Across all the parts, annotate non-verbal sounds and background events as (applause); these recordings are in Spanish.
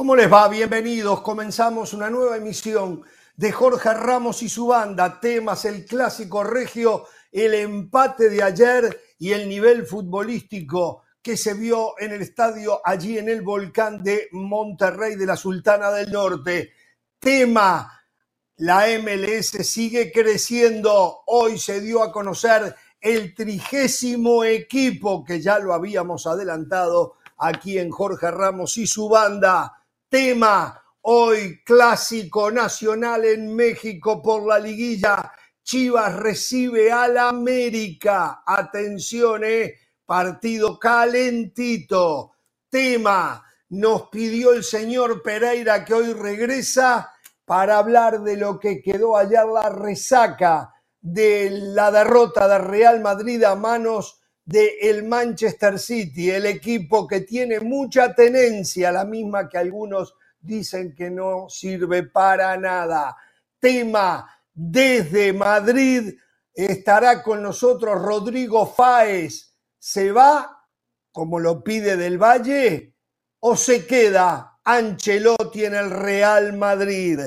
¿Cómo les va? Bienvenidos. Comenzamos una nueva emisión de Jorge Ramos y su banda. Temas, el clásico regio, el empate de ayer y el nivel futbolístico que se vio en el estadio allí en el volcán de Monterrey de la Sultana del Norte. Tema, la MLS sigue creciendo. Hoy se dio a conocer el trigésimo equipo que ya lo habíamos adelantado aquí en Jorge Ramos y su banda. Tema, hoy clásico nacional en México por la liguilla. Chivas recibe al América. Atención, eh partido calentito. Tema, nos pidió el señor Pereira que hoy regresa para hablar de lo que quedó ayer la resaca de la derrota de Real Madrid a manos del el Manchester City, el equipo que tiene mucha tenencia, la misma que algunos dicen que no sirve para nada. Tema, desde Madrid estará con nosotros Rodrigo Fáez ¿Se va como lo pide del Valle o se queda Ancelotti en el Real Madrid?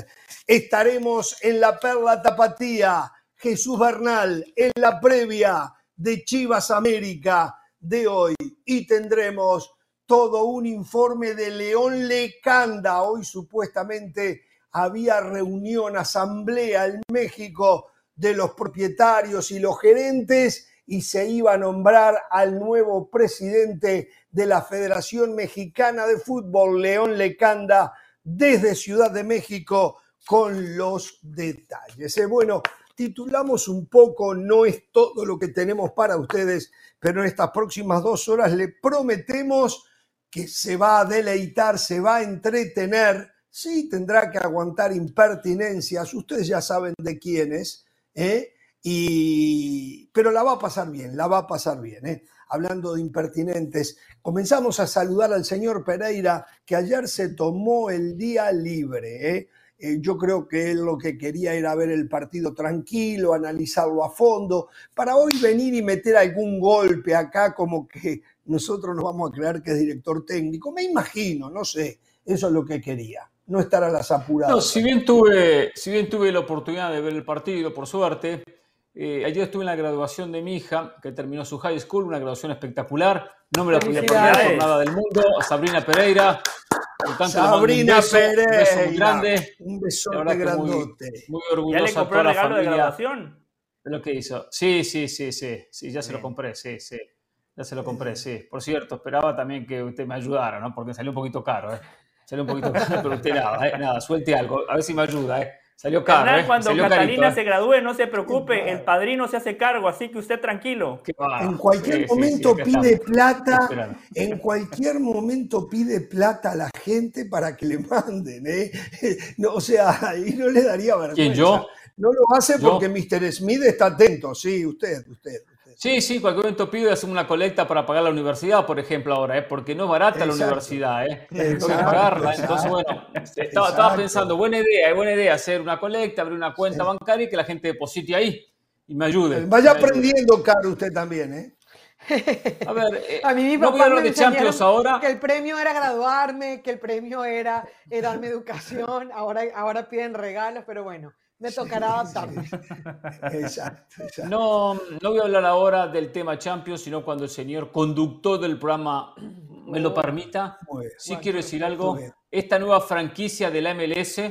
Estaremos en la Perla Tapatía, Jesús Bernal, en la previa de Chivas América de hoy y tendremos todo un informe de León Lecanda. Hoy supuestamente había reunión, asamblea en México de los propietarios y los gerentes y se iba a nombrar al nuevo presidente de la Federación Mexicana de Fútbol, León Lecanda, desde Ciudad de México con los detalles. Eh, bueno, titulamos un poco, no es todo lo que tenemos para ustedes, pero en estas próximas dos horas le prometemos que se va a deleitar, se va a entretener, sí tendrá que aguantar impertinencias, ustedes ya saben de quiénes, ¿eh? Y, pero la va a pasar bien, la va a pasar bien. ¿eh? Hablando de impertinentes, comenzamos a saludar al señor Pereira, que ayer se tomó el día libre. ¿eh? Eh, yo creo que él lo que quería era ver el partido tranquilo, analizarlo a fondo, para hoy venir y meter algún golpe acá como que nosotros nos vamos a creer que es director técnico. Me imagino, no sé, eso es lo que quería no estar a las apuradas. No, si bien tuve, si bien tuve la oportunidad de ver el partido, por suerte, eh, ayer estuve en la graduación de mi hija, que terminó su high school, una graduación espectacular. No me la podía poner por nada del mundo. A Sabrina Pereira. Sabrina Pereira. Un beso muy grande. Un beso grandote. Muy, orgullosa ¿Ya le compró el regalo de graduación? De lo que hizo. Sí, sí, sí, sí. Sí, ya se lo compré, sí, sí. Ya se lo compré, sí. Por cierto, esperaba también que usted me ayudara, ¿no? Porque salió un poquito caro, ¿eh? Salió un poquito (laughs) caro, pero usted nada, ¿eh? Nada, suelte algo. A ver si me ayuda, ¿eh? Salió caro. ¿eh? Cuando Catalina ¿eh? se gradúe, no se preocupe, el padrino se hace cargo, así que usted tranquilo. en cualquier momento pide plata, en cualquier momento pide plata a la gente para que le manden, ¿eh? (laughs) No, o sea, ahí no le daría vergüenza. ¿Quién, yo? No lo hace porque Mr. Smith está atento, sí, usted, usted. Sí, sí, cualquier momento pido hacer una colecta para pagar la universidad, por ejemplo, ahora, ¿eh? porque no es barata la universidad, ¿eh? (laughs) Tengo que pagarla. Entonces, bueno, estaba, pensando, buena idea, es buena idea hacer una colecta, abrir una cuenta bancaria y que la gente deposite ahí y me ayude. Vaya aprendiendo, Caro, usted también, ¿eh? (laughs) A ver, eh, a mí mi no voy a hablar de Champions ahora. Que el premio era graduarme, que el premio era, darme educación, ahora, ahora piden regalos, pero bueno me tocará adaptarme. (laughs) exacto, No, no voy a hablar ahora del tema Champions, sino cuando el señor conductor del programa me lo oh, permita. Sí quiero decir algo. Esta nueva franquicia de la MLS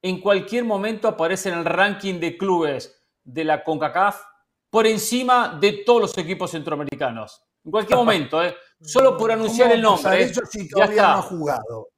en cualquier momento aparece en el ranking de clubes de la CONCACAF por encima de todos los equipos centroamericanos. En cualquier (laughs) momento, ¿eh? solo por anunciar el nombre. ¿eh? ya está. ha jugado.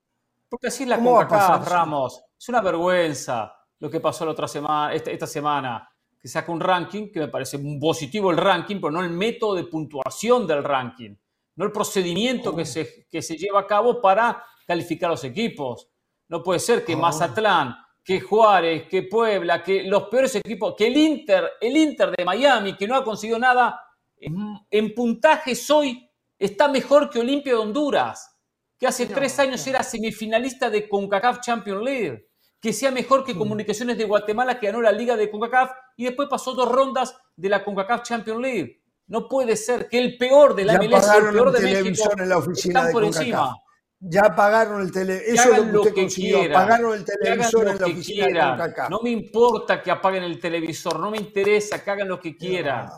Porque así es la CONCACAF, Ramos. Es una vergüenza lo que pasó la otra semana, esta, semana, que saca un ranking, que me parece positivo el ranking, pero no el método de puntuación del ranking, no el procedimiento que, se, que se lleva a cabo para calificar los equipos. No puede ser que oh. Mazatlán, que Juárez, que Puebla, que los peores equipos, que el Inter, el Inter de Miami, que no ha conseguido nada, en, puntajes hoy está mejor que Olimpia de Honduras, que hace tres años era semifinalista de CONCACAF Champions League que sea mejor que Comunicaciones de Guatemala que ganó la Liga de CONCACAF y después pasó dos rondas de la CONCACAF Champions League. No puede ser que el peor de la MLS, el peor de México, en la oficina están por encima. Ya pagaron el televisor. Eso es lo que usted consiguió. Pagaron el televisor en la oficina de No me importa que apaguen el televisor, no me interesa que hagan lo que quieran.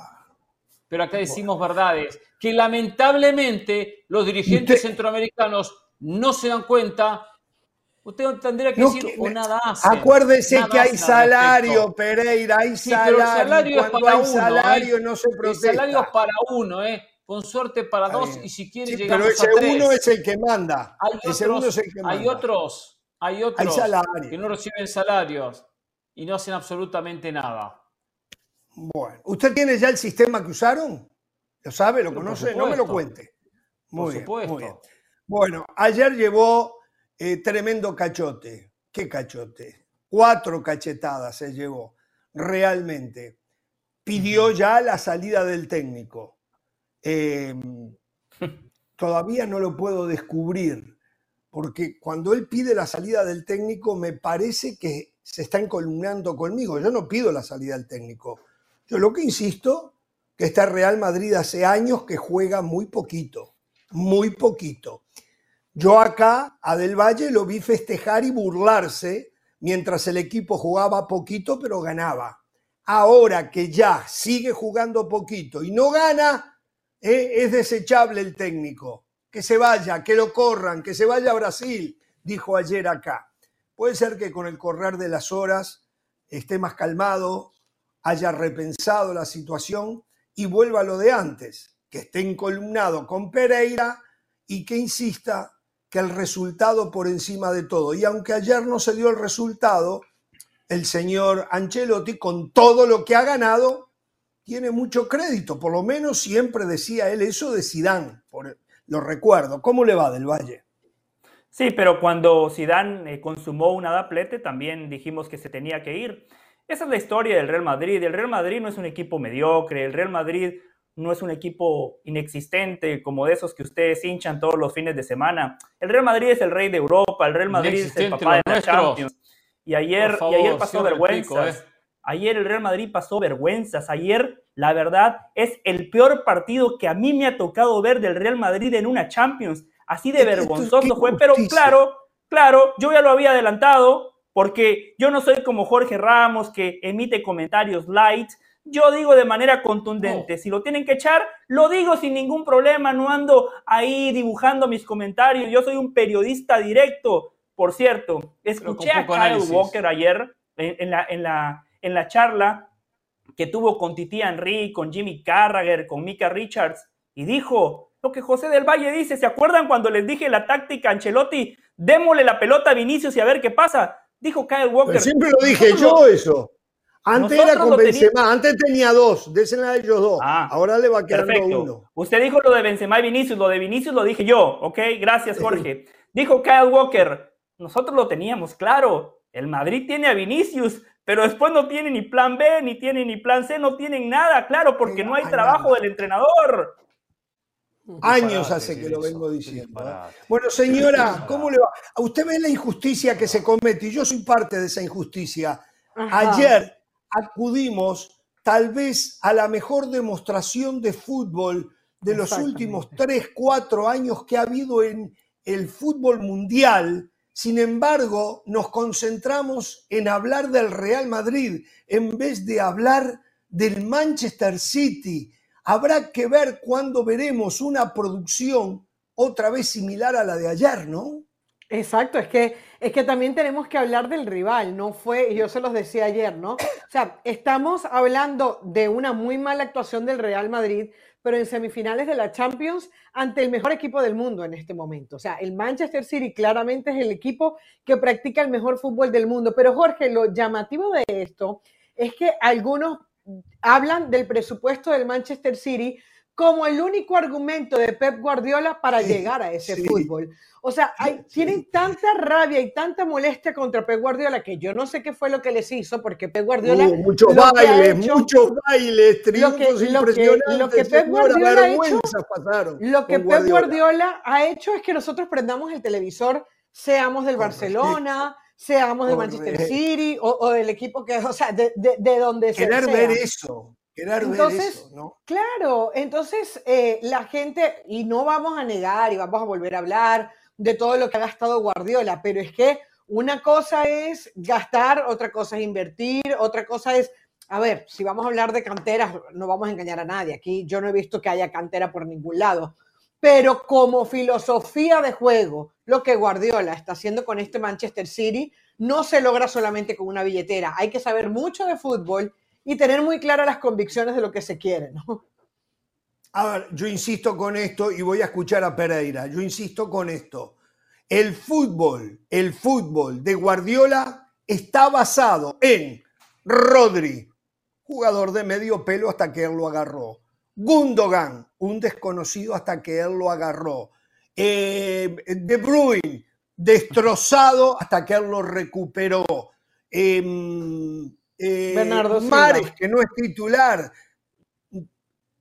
Pero acá decimos verdades que lamentablemente los dirigentes centroamericanos no se dan cuenta. Usted tendría que decir o nada hacen. Acuérdese que hay salario, Pereira, hay salario. Pero el salario es para uno, salario no se protesta. El salario es para uno, ¿eh? con suerte para dos y si quiere llegar a tres. Pero ese uno es el que manda. Hay otros, Hay otros, hay otros que no reciben salarios y no hacen absolutamente nada. Bueno, ¿usted tiene ya el sistema que usaron? ¿Lo sabe? ¿Lo conoce? No me lo cuente. Muy Por supuesto. Bueno, ayer llevó eh, tremendo cachote. ¿Qué cachote? Cuatro cachetadas se llevó, realmente. Pidió ya la salida del técnico Em, (laughs) todavía no lo puedo descubrir, porque cuando él pide la salida del técnico me parece que se está encolumnando conmigo. Yo no pido la salida del técnico. Yo lo que insisto, que está Real Madrid hace años que juega muy poquito, muy poquito. Yo acá a Del Valle lo vi festejar y burlarse mientras el equipo jugaba poquito pero ganaba. Ahora que ya sigue jugando poquito y no gana, ¿eh? es desechable el técnico. Que se vaya, que lo corran, que se vaya a Brasil, dijo ayer acá. Puede ser que con el correr de las horas esté más calmado, haya repensado la situación y vuelva a lo de antes, que esté encolumnado con Pereira y que insista el resultado por encima de todo. Y aunque ayer no se dio el resultado, el señor Ancelotti, con todo lo que ha ganado, tiene mucho crédito, por lo menos siempre decía él eso de Sidán, lo recuerdo. ¿Cómo le va del Valle? Sí, pero cuando Sidán eh, consumó una daplete también dijimos que se tenía que ir. Esa es la historia del Real Madrid. El Real Madrid no es un equipo mediocre, el Real Madrid no es un equipo inexistente como de esos que ustedes hinchan todos los fines de semana. El Real Madrid es el rey de Europa, el Real Madrid es el papá de la Champions. Y ayer, y ayer pasó vergüenza. Eh. Ayer el Real Madrid pasó vergüenzas. Ayer, la verdad, es el peor partido que a mí me ha tocado ver del Real Madrid en una Champions. Así de vergonzoso fue, pero claro, claro, yo ya lo había adelantado, porque yo no soy como Jorge Ramos que emite comentarios light. Yo digo de manera contundente, si lo tienen que echar, lo digo sin ningún problema, no ando ahí dibujando mis comentarios, yo soy un periodista directo. Por cierto, escuché a Kyle Walker ayer en, la, en, la, en la charla que tuvo con Titi Henry, con Jimmy Carragher, con Mika Richards, y dijo lo que José del Valle dice. ¿Se acuerdan cuando les dije la táctica a Ancelotti? Démosle la pelota a Vinicius y a ver qué pasa. Dijo Kyle Walker. siempre lo dije yo eso. Antes era con Benzema, antes tenía dos, désenla a ellos dos. Ah, Ahora le va a quedar uno. Usted dijo lo de Benzema y Vinicius, lo de Vinicius lo dije yo, ¿ok? Gracias, Jorge. Dijo Kyle Walker, nosotros lo teníamos claro. El Madrid tiene a Vinicius, pero después no tiene ni plan B, ni tiene ni plan C, no tienen nada, claro, porque no hay trabajo del entrenador. Años hace que lo vengo diciendo. ¿eh? Bueno, señora, ¿cómo le va? Usted ve la injusticia que se comete y yo soy parte de esa injusticia. Ayer acudimos tal vez a la mejor demostración de fútbol de los últimos tres, cuatro años que ha habido en el fútbol mundial sin embargo, nos concentramos en hablar del Real Madrid en vez de hablar del Manchester City. Habrá que ver cuándo veremos una producción otra vez similar a la de ayer, ¿no? Exacto, es que, es que también tenemos que hablar del rival, no fue, yo se los decía ayer, ¿no? O sea, estamos hablando de una muy mala actuación del Real Madrid, pero en semifinales de la Champions ante el mejor equipo del mundo en este momento. O sea, el Manchester City claramente es el equipo que practica el mejor fútbol del mundo. Pero Jorge, lo llamativo de esto es que algunos hablan del presupuesto del Manchester City como el único argumento de Pep Guardiola para llegar a ese fútbol. O sea, hay, tienen tanta rabia y tanta molestia contra Pep Guardiola que yo no sé qué fue lo que les hizo, porque Pep Guardiola. Uh, muchos bailes, muchos bailes, triunfos impresionantes. Lo que, Pep Guardiola ha hecho, lo que Pep Guardiola ha hecho es que nosotros prendamos el televisor, seamos del Barcelona seamos de Manchester City o, del equipo que, o sea, de, de, donde sea. Querer ver eso entonces, Claro, entonces eh, la gente, y no vamos a negar y vamos a volver a hablar, de todo lo que ha gastado Guardiola, pero es que una cosa es gastar, otra cosa es invertir, otra cosa es, a ver, si vamos a hablar de canteras, no vamos a engañar a nadie. Aquí yo no he visto que haya cantera por ningún lado, pero como filosofía de juego, lo que Guardiola está haciendo con este Manchester City no se logra solamente con una billetera. Hay que saber mucho de fútbol y tener muy claras las convicciones de lo que se quiere, ¿no? A ver, yo insisto con esto y voy a escuchar a Pereira. Yo insisto con esto. El fútbol, el fútbol de Guardiola está basado en Rodri, jugador de medio pelo hasta que él lo agarró. Gundogan, un desconocido hasta que él lo agarró. Eh, de Bruyne, destrozado hasta que él lo recuperó. Em, eh, Bernardo Mares, que no es titular,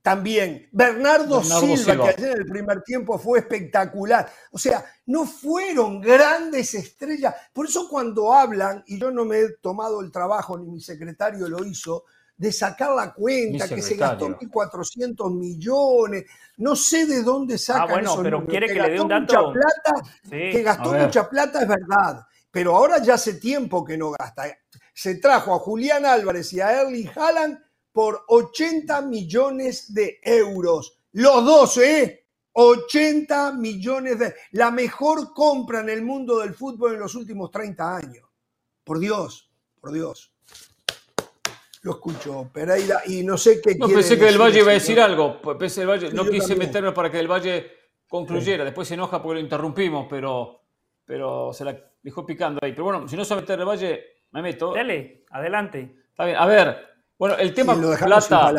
también. Bernardo, Silva, que ayer en el primer tiempo fue espectacular. O sea, no fueron grandes estrellas. Por eso cuando hablan, y yo no me he tomado el trabajo, ni mi secretario lo hizo, de sacar la cuenta, que se gastó 1.400 millones, no sé de dónde sacan ah, bueno, pero quiere que, le dé un dato. Mucha plata, que gastó mucha plata es verdad, pero ahora ya hace tiempo que no gasta. Se trajo a Julián Álvarez y a Erling Haaland por 80 millones de euros. Los dos, ¿eh? 80 millones de... La mejor compra en el mundo del fútbol en los últimos 30 años. Por Dios, por Dios. Lo escucho, Pereira, y no sé qué No, pensé que el Valle iba a decir algo. Pensé el Valle, no quise meterme para que el Valle concluyera. Después se enoja porque lo interrumpimos, pero, pero se la dejó picando ahí. Pero bueno, si no se meter el Valle, me meto. Dale, adelante. Está bien. A ver, bueno, el tema plata.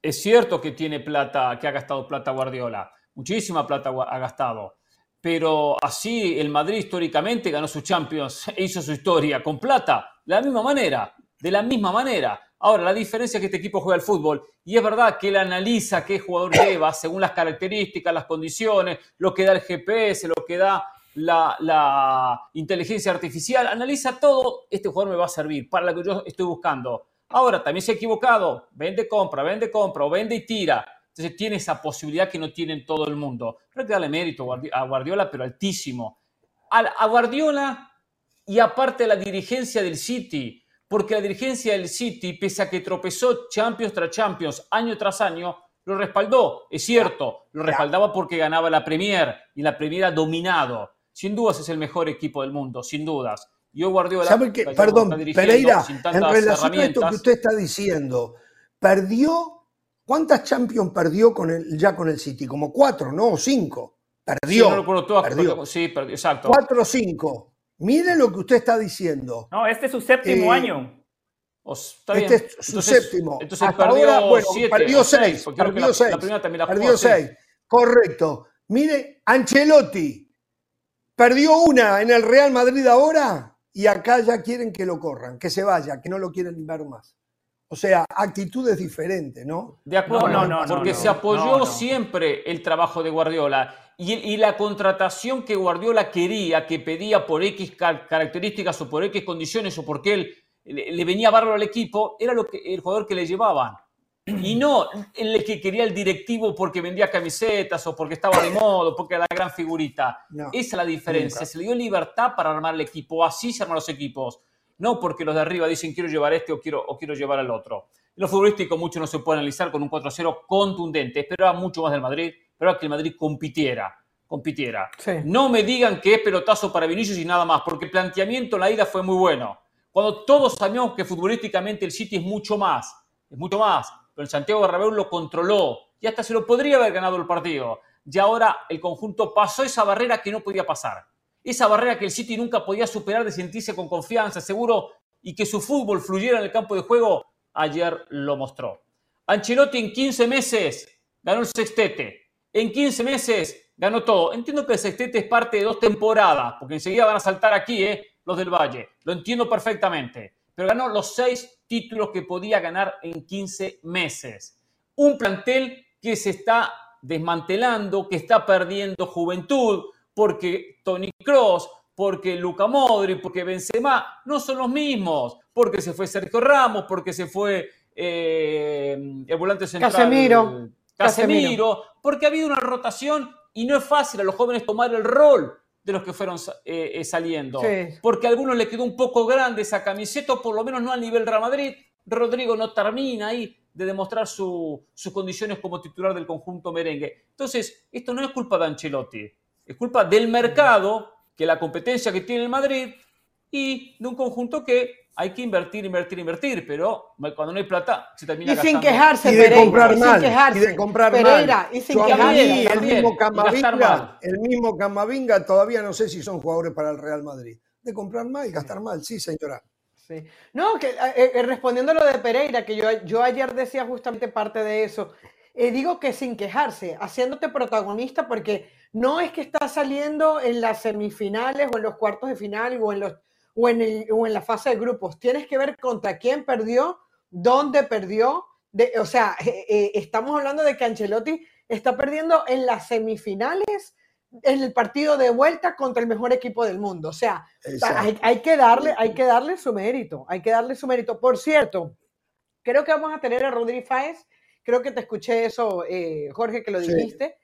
Es cierto que tiene plata, que ha gastado plata Guardiola. Muchísima plata ha gastado. Pero así el Madrid históricamente ganó su Champions e hizo su historia con plata. De la misma manera. De la misma manera. Ahora, la diferencia es que este equipo juega al fútbol y es verdad que él analiza qué jugador lleva según las características, las condiciones, lo que da el GPS, lo que da la, la inteligencia artificial. Analiza todo. Este jugador me va a servir para lo que yo estoy buscando Ahora, también se ha equivocado, vende, compra, vende, compra, o vende y tira. Entonces tiene esa posibilidad que no tiene todo el mundo. Hay que darle mérito a Guardiola, pero altísimo. A Guardiola y aparte a la dirigencia del City, porque la dirigencia del City, pese a que tropezó Champions tras Champions, año tras año, lo respaldó, es cierto, lo respaldaba porque ganaba la Premier y la Premier ha dominado. Sin dudas es el mejor equipo del mundo, sin dudas. Yo Guardiola. ¿Sabe qué? Perdón, Pereira, en relación a esto que usted está diciendo, perdió. ¿Cuántas Champions perdió con el, ya con el City? Como cuatro, ¿no? O cinco. Perdió. Sí, no recuerdo todas, perdió. sí, perdió, exacto. Cuatro o cinco. Mire lo que usted está diciendo. No, este es su séptimo eh, año. este es su séptimo. Entonces Hasta perdió ahora, bueno, perdió seis. perdió seis. perdió seis. Correcto. Mire, Ancelotti perdió una en el Real Madrid ahora y acá ya quieren que lo corran, que se vaya, que no lo quieren ver más. O sea, actitudes diferentes, ¿no? De acuerdo, no, no, porque se apoyó siempre el trabajo de Guardiola y, la contratación que Guardiola quería, que pedía por X características o por X condiciones o porque él le, venía bárbaro al equipo, era lo que, el jugador que le llevaban. Y no el que quería el directivo porque vendía camisetas o porque estaba de moda, porque era la gran figurita. Esa es la diferencia. Se le dio libertad para armar el equipo. Así se arman los equipos. No porque los de arriba dicen quiero llevar este o quiero, o quiero llevar al otro. En lo futbolístico mucho no se puede analizar con un 4-0 contundente. Esperaba mucho más del Madrid. Esperaba que el Madrid compitiera. compitiera. No me digan que es pelotazo para Vinicius y nada más, porque el planteamiento en la ida fue muy bueno. Cuando todos sabíamos que futbolísticamente el City es mucho más. Es mucho más pero el Santiago Bernabéu lo controló y hasta se lo podría haber ganado el partido. Y ahora el conjunto pasó esa barrera que no podía pasar. Esa barrera que el City nunca podía superar de sentirse con confianza, seguro, y que su fútbol fluyera en el campo de juego, ayer lo mostró. Ancelotti en 15 meses ganó el sextete. En 15 meses ganó todo. Entiendo que el sextete es parte de dos temporadas, porque enseguida van a saltar aquí, ¿eh? los del Valle. Lo entiendo perfectamente pero ganó los seis títulos que podía ganar en 15 meses. Un plantel que se está desmantelando, que está perdiendo juventud, porque Tony Cross, porque Luca Modri, porque Benzema no son los mismos, porque se fue Sergio Ramos, porque se fue eh, el volante central Casemiro. Casemiro, porque ha habido una rotación y no es fácil a los jóvenes tomar el rol de los que fueron eh, eh, saliendo. Porque a algunos le quedó un poco grande esa camiseta, por lo menos no al nivel Real Madrid. Rodrigo no termina ahí de demostrar sus condiciones como titular del conjunto merengue. Entonces, esto no es culpa de Ancelotti, es culpa del mercado, que la competencia que tiene el Madrid y de un conjunto que hay que invertir, invertir, invertir, pero cuando no hay plata se termina y sin quejarse, y de comprar mal, y de comprar Pereira, Y sin quejarse. el mismo Camavinga, el mismo Camavinga todavía no sé si son jugadores para el Real Madrid. De comprar mal y gastar mal, sí, señora. Sí. No, que eh, eh, respondiendo a lo de Pereira, que yo, yo ayer decía justamente parte de eso, eh, digo que sin quejarse, haciéndote protagonista, porque no es que estás saliendo en las semifinales o en los cuartos de final o en los o en, el, o en la fase de grupos. Tienes que ver contra quién perdió, dónde perdió. De, o sea, eh, eh, estamos hablando de que Ancelotti está perdiendo en las semifinales en el partido de vuelta contra el mejor equipo del mundo. O sea, hay, que darle, hay que darle su mérito, hay que darle su mérito. Por cierto, creo que vamos a tener a Rodri Fáez, creo que te escuché eso, eh, Jorge, que lo dijiste,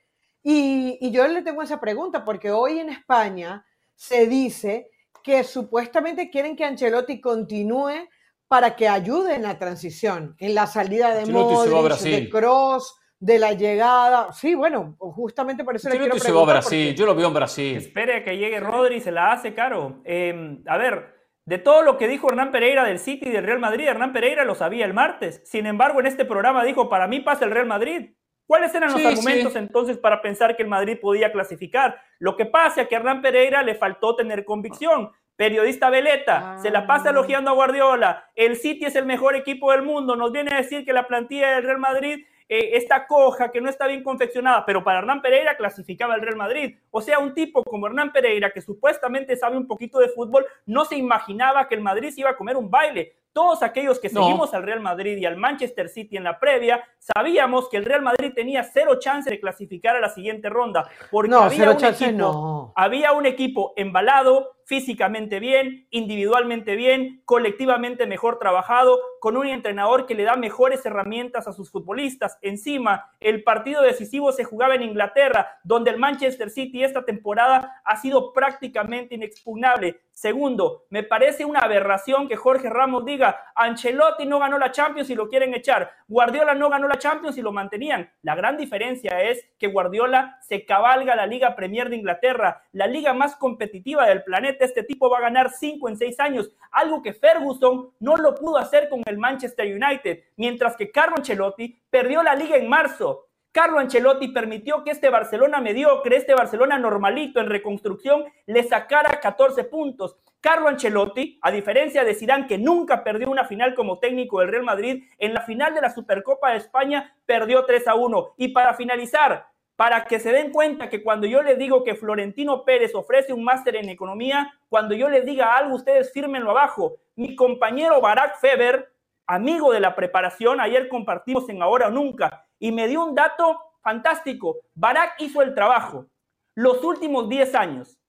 y, y yo le tengo esa pregunta, porque hoy en España se dice que supuestamente quieren que Ancelotti continúe para que ayude en la transición, en la salida de Modric, de Cross, de la llegada. Sí, bueno, justamente por eso Ancelotti le quiero se va a Brasil, yo lo veo en Brasil. Espere que llegue Rodri y se la hace caro. Em, a ver, de todo lo que dijo Hernán Pereira del City y del Real Madrid, Hernán Pereira lo sabía el martes. Sin embargo, en este programa dijo, para mí pasa el Real Madrid. ¿Cuáles eran los argumentos entonces para pensar que el Madrid podía clasificar? Lo que pasa es que a Hernán Pereira le faltó tener convicción. Periodista Veleta, se la pasa ah. elogiando a Guardiola. El City es el mejor equipo del mundo. Nos viene a decir que la plantilla del Real Madrid eh, está coja, que no está bien confeccionada, pero para Hernán Pereira clasificaba el Real Madrid. O sea, un tipo como Hernán Pereira, que supuestamente sabe un poquito de fútbol, no se imaginaba que el Madrid se iba a comer un baile. Todos aquellos que seguimos al Real Madrid y al Manchester City en la previa, sabíamos que el Real Madrid tenía cero chance de clasificar a la siguiente ronda, porque había, un equipo, había un equipo embalado, físicamente bien, individualmente bien, colectivamente mejor trabajado, con un entrenador que le da mejores herramientas a sus futbolistas. Encima, el partido decisivo se jugaba en Inglaterra, donde el Manchester City esta temporada ha sido prácticamente inexpugnable. Segundo, me parece una aberración que Jorge Ramos diga, Ancelotti no ganó la Champions y lo quieren echar, Guardiola no ganó la Champions y lo mantenían. La gran diferencia es que Guardiola se cabalga la Liga Premier de Inglaterra, la liga más competitiva del planeta este tipo va a ganar 5 en 6 años, algo que Ferguson no lo pudo hacer con el Manchester United, mientras que Carlo Ancelotti perdió la liga en marzo. Carlo Ancelotti permitió que este Barcelona mediocre, este Barcelona normalito en reconstrucción, le sacara 14 puntos. Carlo Ancelotti, a diferencia de Zidane, que nunca perdió una final como técnico del Real Madrid, en la final de la Supercopa de España perdió 3 a 1. Y para finalizar, para que se den cuenta que cuando yo les digo que Florentino Pérez ofrece un máster en economía, cuando yo les diga algo, ustedes fírmenlo abajo. Mi compañero Barack Feber, amigo de la preparación, ayer compartimos en Ahora o Nunca, y me dio un dato fantástico. Barack hizo el trabajo los últimos 10 años.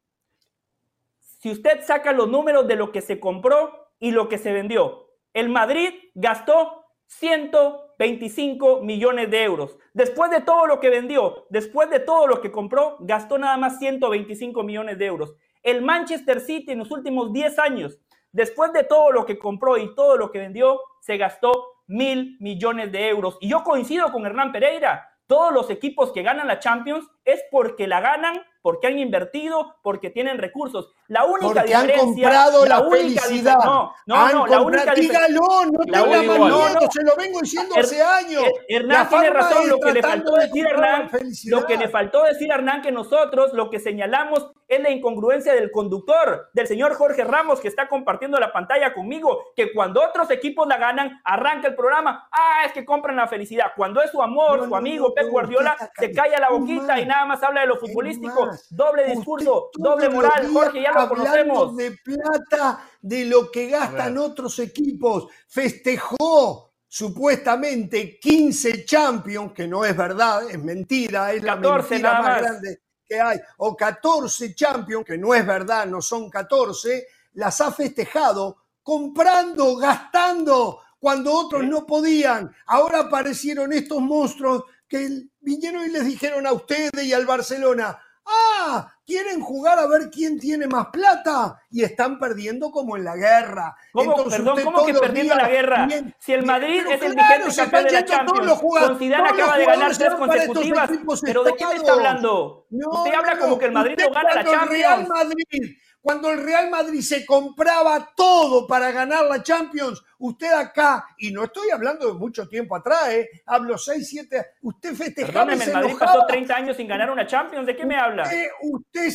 Si usted saca los números de lo que se compró y lo que se vendió, el Madrid gastó 100 25 millones de euros. Después de todo lo que vendió, después de todo lo que compró, gastó nada más 125 millones de euros. El Manchester City en los últimos 10 años, después de todo lo que compró y todo lo que vendió, se gastó mil millones de euros. Y yo coincido con Hernán Pereira. Todos los equipos que ganan la Champions es porque la ganan porque han invertido, porque tienen recursos. La única porque diferencia. han comprado la, felicidad. No, no, no, la única Dígalo, no la única, no, no, se lo vengo diciendo hace años. Hernán tiene razón, lo que le faltó decir Hernán, lo que le faltó decir Hernán que nosotros lo que señalamos es la incongruencia del conductor, del señor Jorge Ramos, que está compartiendo la pantalla conmigo, que cuando otros equipos la ganan, arranca el programa, ah, es que compran la felicidad. Cuando es su amor, su amigo Pep Guardiola, se calla la boquita y nada más habla de lo futbolístico doble discurso, doble moral, Jorge, ya lo conocemos. de plata de lo que gastan otros equipos. Festejó supuestamente 15 Champions, que no es verdad, es mentira, es la mentira más, grande que hay, o 14 Champions, que no es verdad, no son 14, las ha festejado comprando, gastando, cuando otros no podían. Ahora aparecieron estos monstruos que vinieron y les dijeron a ustedes y al Barcelona, Ah, quieren jugar a ver quién tiene más plata y están perdiendo como en la guerra. ¿Cómo, perdón, ¿cómo que perdiendo la guerra? si el Madrid es el vigente campeón de la Champions, con Zidane acaba de ganar tres consecutivas, ¿pero de qué me está hablando? Usted habla como que el Madrid no gana la Champions. Madrid cuando el Real Madrid se compraba todo para ganar la Champions, usted acá, y no estoy hablando de mucho tiempo atrás, ¿eh? hablo 6, 7, usted festejaba Perdóneme, el Madrid pasó 30 años sin ganar una Champions, ¿de qué me habla? Usted,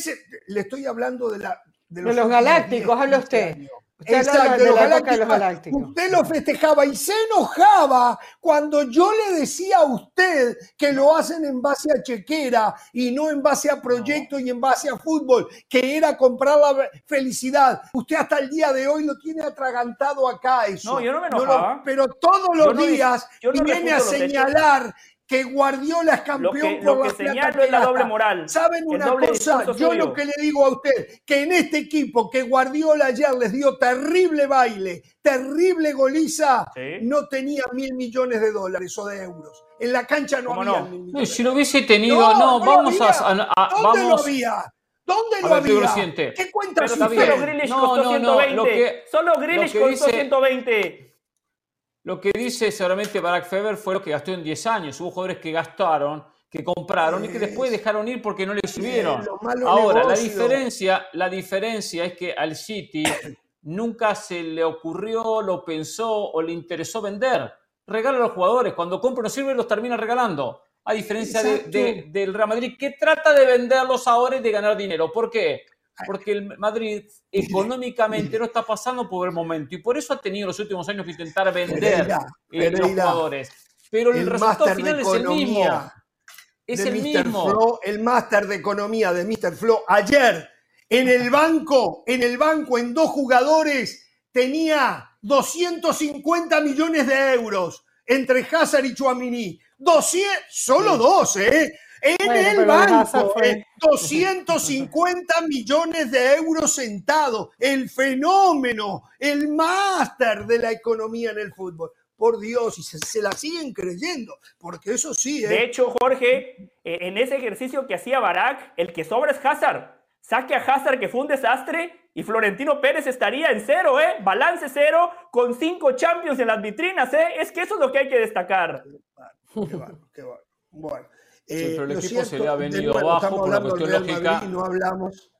le estoy hablando de la... De los, de los galácticos, habla usted. Exacto, de, los galácticos. Usted lo festejaba y se enojaba cuando yo le decía a usted que lo hacen en base a chequera y no en base a proyecto y en base a fútbol, que era comprar la felicidad. Usted hasta el día de hoy lo tiene atragantado acá eso. No, yo no me enojaba. pero todos los días viene a señalar que Guardiola es campeón lo que, por la es la doble moral. ¿Saben una cosa? Yo lo que le digo a usted, que en este equipo que Guardiola ayer les dio terrible baile, terrible goliza, no tenía mil millones de dólares o de euros. En la cancha no había mil millones. si lo hubiese tenido, no, vamos a, ¿Dónde lo había? ¿Dónde lo había? ¿Qué cuenta Solo Grealish costó 120. Solo Grealish costó 120. Lo que dice seguramente Barack Feber fue lo que gastó en 10 años. Hubo jugadores que gastaron, que compraron y que después dejaron ir porque no les subieron. Ahora, la diferencia, la diferencia es que al City nunca se le ocurrió, lo pensó o le interesó vender. Regala a los jugadores. Cuando compra no sirve, los termina regalando. A diferencia del Real Madrid, que trata de venderlos ahora y de ganar dinero. ¿Por qué? (laughs) porque el Madrid económicamente no está pasando por el momento y por eso ha tenido los últimos años que intentar vender eh, los jugadores. Pero el, resultado final es el mismo. Es el mismo. el máster de economía de Mr. Flo ayer en el banco, en el banco, en dos jugadores, tenía 250 millones de euros entre Hazard y Chuamini. 200, solo dos, ¿eh? En el banco, 250 eh, millones de euros sentados. El fenómeno, el máster de la economía en el fútbol. Por Dios, y se, la siguen creyendo, porque eso sí. ¿eh? De hecho, Jorge, eh, en ese ejercicio que hacía Barak, el que sobra es Hazard. Saque a Hazard, que fue un desastre, y Florentino Pérez estaría en cero, ¿eh? Balance cero, con cinco champions en las vitrinas, ¿eh? Es que eso es lo que hay que destacar. Qué qué Bueno. Eh, pero el equipo se le ha venido abajo por la cuestión lógica. no hablamos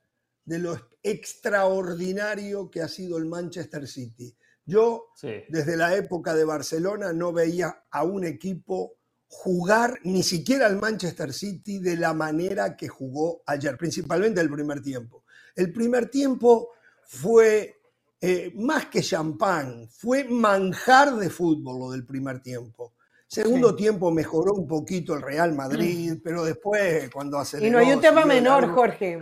de lo extraordinario que ha sido el Manchester City. Yo, desde la época de Barcelona, no veía a un equipo jugar ni siquiera al Manchester City de la manera que jugó ayer, principalmente el primer tiempo. El primer tiempo fue eh, más que champán, fue manjar de fútbol lo del primer tiempo. Segundo tiempo mejoró un poquito el Real Madrid, (clears throat) pero después cuando aceleró... Y no hay un tema menor, Jorge.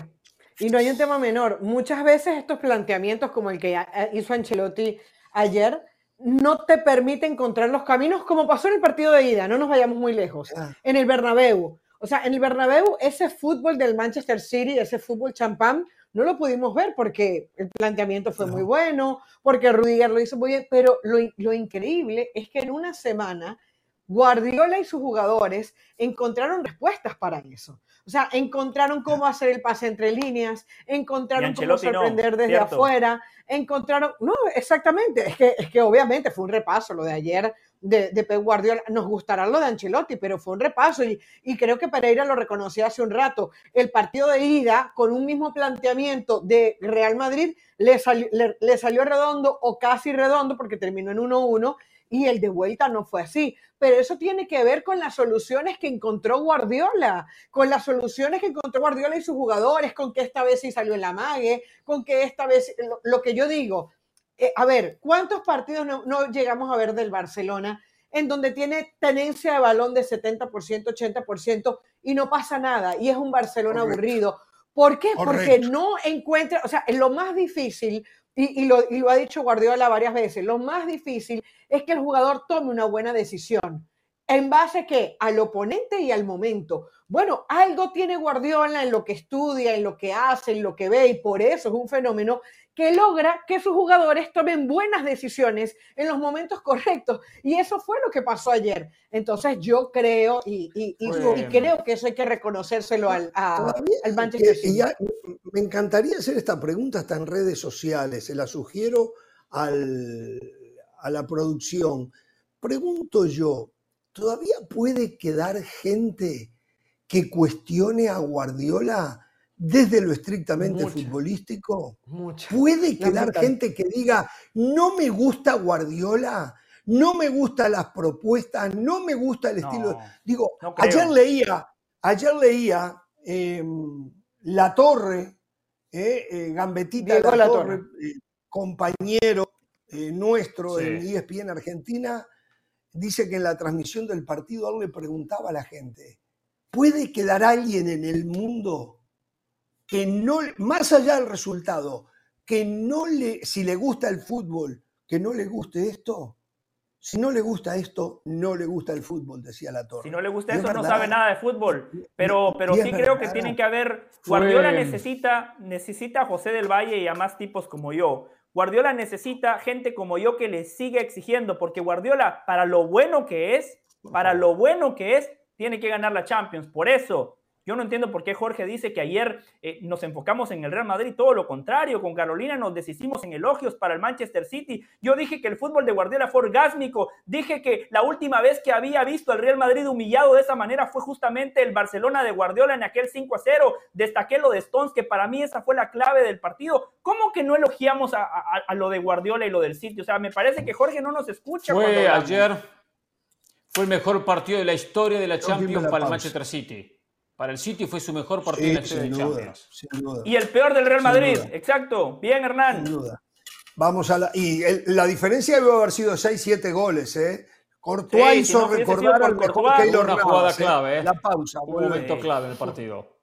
Y no hay un tema menor. Muchas veces estos planteamientos como el que hizo Ancelotti ayer no te permiten encontrar los caminos como pasó en el partido de ida, no nos vayamos muy lejos, ah. en el Bernabéu. O sea, en el Bernabéu ese fútbol del Manchester City, ese fútbol champán, no lo pudimos ver porque el planteamiento fue muy bueno, porque Rudiger lo hizo muy bien, pero lo, lo increíble es que en una semana Guardiola y sus jugadores encontraron respuestas para eso. O sea, encontraron cómo hacer el pase entre líneas, encontraron cómo sorprender desde afuera, encontraron... No, exactamente, es que, es que obviamente fue un repaso lo de ayer de, de Pep Guardiola. Nos gustará lo de Ancelotti, pero fue un repaso y, y creo que Pereira lo reconoció hace un rato. El partido de ida, con un mismo planteamiento de Real Madrid, le, le, le salió redondo o casi redondo porque terminó en 1-1 y el de vuelta no fue así. Pero eso tiene que ver con las soluciones que encontró Guardiola, con las soluciones que encontró Guardiola y sus jugadores, con que esta vez sí salió en la mague, con que esta vez, lo, que yo digo, eh, a ver, ¿cuántos partidos no, llegamos a ver del Barcelona? en donde tiene tenencia de balón de 70%, 80% y no pasa nada, y es un Barcelona aburrido. ¿Por qué? Porque no encuentra, o sea, lo más difícil y, lo, ha dicho Guardiola varias veces, lo más difícil es que el jugador tome una buena decisión. ¿En base qué? Al oponente y al momento. Bueno, algo tiene Guardiola en lo que estudia, en lo que hace, en lo que ve, y por eso es un fenómeno que logra que sus jugadores tomen buenas decisiones en los momentos correctos. Y eso fue lo que pasó ayer. Entonces yo creo, y, creo que eso hay que reconocérselo al, al Manchester City. me encantaría hacer esta pregunta hasta en redes sociales, se la sugiero al, a la producción. Pregunto yo, ¿todavía puede quedar gente que cuestione a Guardiola desde lo estrictamente futbolístico? ¿Puede quedar gente que diga, no me gusta Guardiola? No me gustan las propuestas, no me gusta el estilo. Digo, ayer leía, ayer leía em, La Torre, eh, eh, Gambetita La, Torre, eh, compañero nuestro en ESPN Argentina, dice que en la transmisión del partido le preguntaba a la gente, ¿puede quedar alguien en el mundo que no, más allá del resultado, que no le, si le gusta el fútbol, que no le guste esto? Si no le gusta esto, no le gusta el fútbol, decía la torre. Si no le gusta esto, no sabe nada de fútbol. Pero, pero sí creo que tienen que haber. Guardiola necesita, necesita a José del Valle y a más tipos como yo. Guardiola necesita gente como yo que le siga exigiendo, porque Guardiola, para lo bueno que es, para lo bueno que es, tiene que ganar la Champions. Por eso, yo no entiendo por qué Jorge dice que ayer eh, nos enfocamos en el Real Madrid, todo lo contrario, con Carolina nos deshicimos en elogios para el Manchester City. Yo dije que el fútbol de Guardiola fue orgásmico, dije que la última vez que había visto al Real Madrid humillado de esa manera fue justamente el Barcelona de Guardiola en aquel 5 a 0. Destaqué lo de Stones, que para mí esa fue la clave del partido. ¿Cómo que no elogiamos a, lo de Guardiola y lo del City? O sea, me parece que Jorge no nos escucha. Fue ayer, fue el mejor partido de la historia de la Champions para el Manchester City. Para el City fue su mejor partido en la historia de Champions. Y el peor del Real Madrid, exacto. Bien, Hernán. Sin duda. Vamos a la. Y la diferencia debe haber sido 6-7 goles, ¿eh? Courtois hizo recordar al mejor Keylor Una jugada ¿eh? clave, ¿eh? La pausa. Un momento clave en el partido.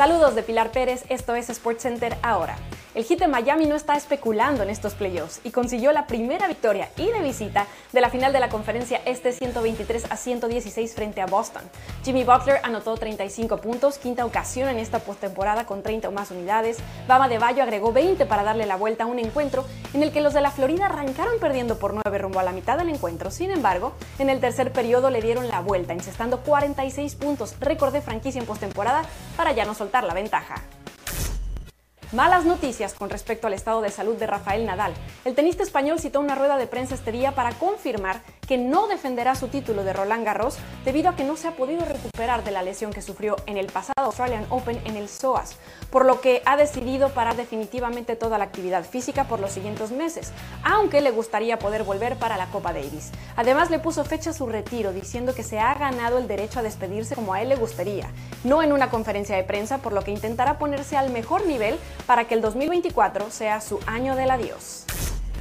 Saludos de Pilar Pérez, esto es SportsCenter ahora. El Heat de Miami no está especulando en estos playoffs y consiguió la primera victoria y de visita de la final de la conferencia este 123 a 116 frente a Boston. Jimmy Butler anotó 35 puntos, quinta ocasión en esta postemporada con 30 o más unidades. Bama de Bayo agregó 20 para darle la vuelta a un encuentro en el que los de la Florida arrancaron perdiendo por 9 rumbo a la mitad del encuentro. Sin embargo, en el tercer periodo le dieron la vuelta, encestando 46 puntos, récord de franquicia en postemporada para ya no soltar la ventaja. Malas noticias con respecto al estado de salud de Rafael Nadal. El tenista español citó una rueda de prensa este día para confirmar que no defenderá su título de Roland Garros debido a que no se ha podido recuperar de la lesión que sufrió en el pasado Australian Open en el SOAS, por lo que ha decidido parar definitivamente toda la actividad física por los siguientes meses, aunque le gustaría poder volver para la Copa Davis. Además le puso fecha a su retiro diciendo que se ha ganado el derecho a despedirse como a él le gustaría, no en una conferencia de prensa, por lo que intentará ponerse al mejor nivel para que el 2024 sea su año del adiós.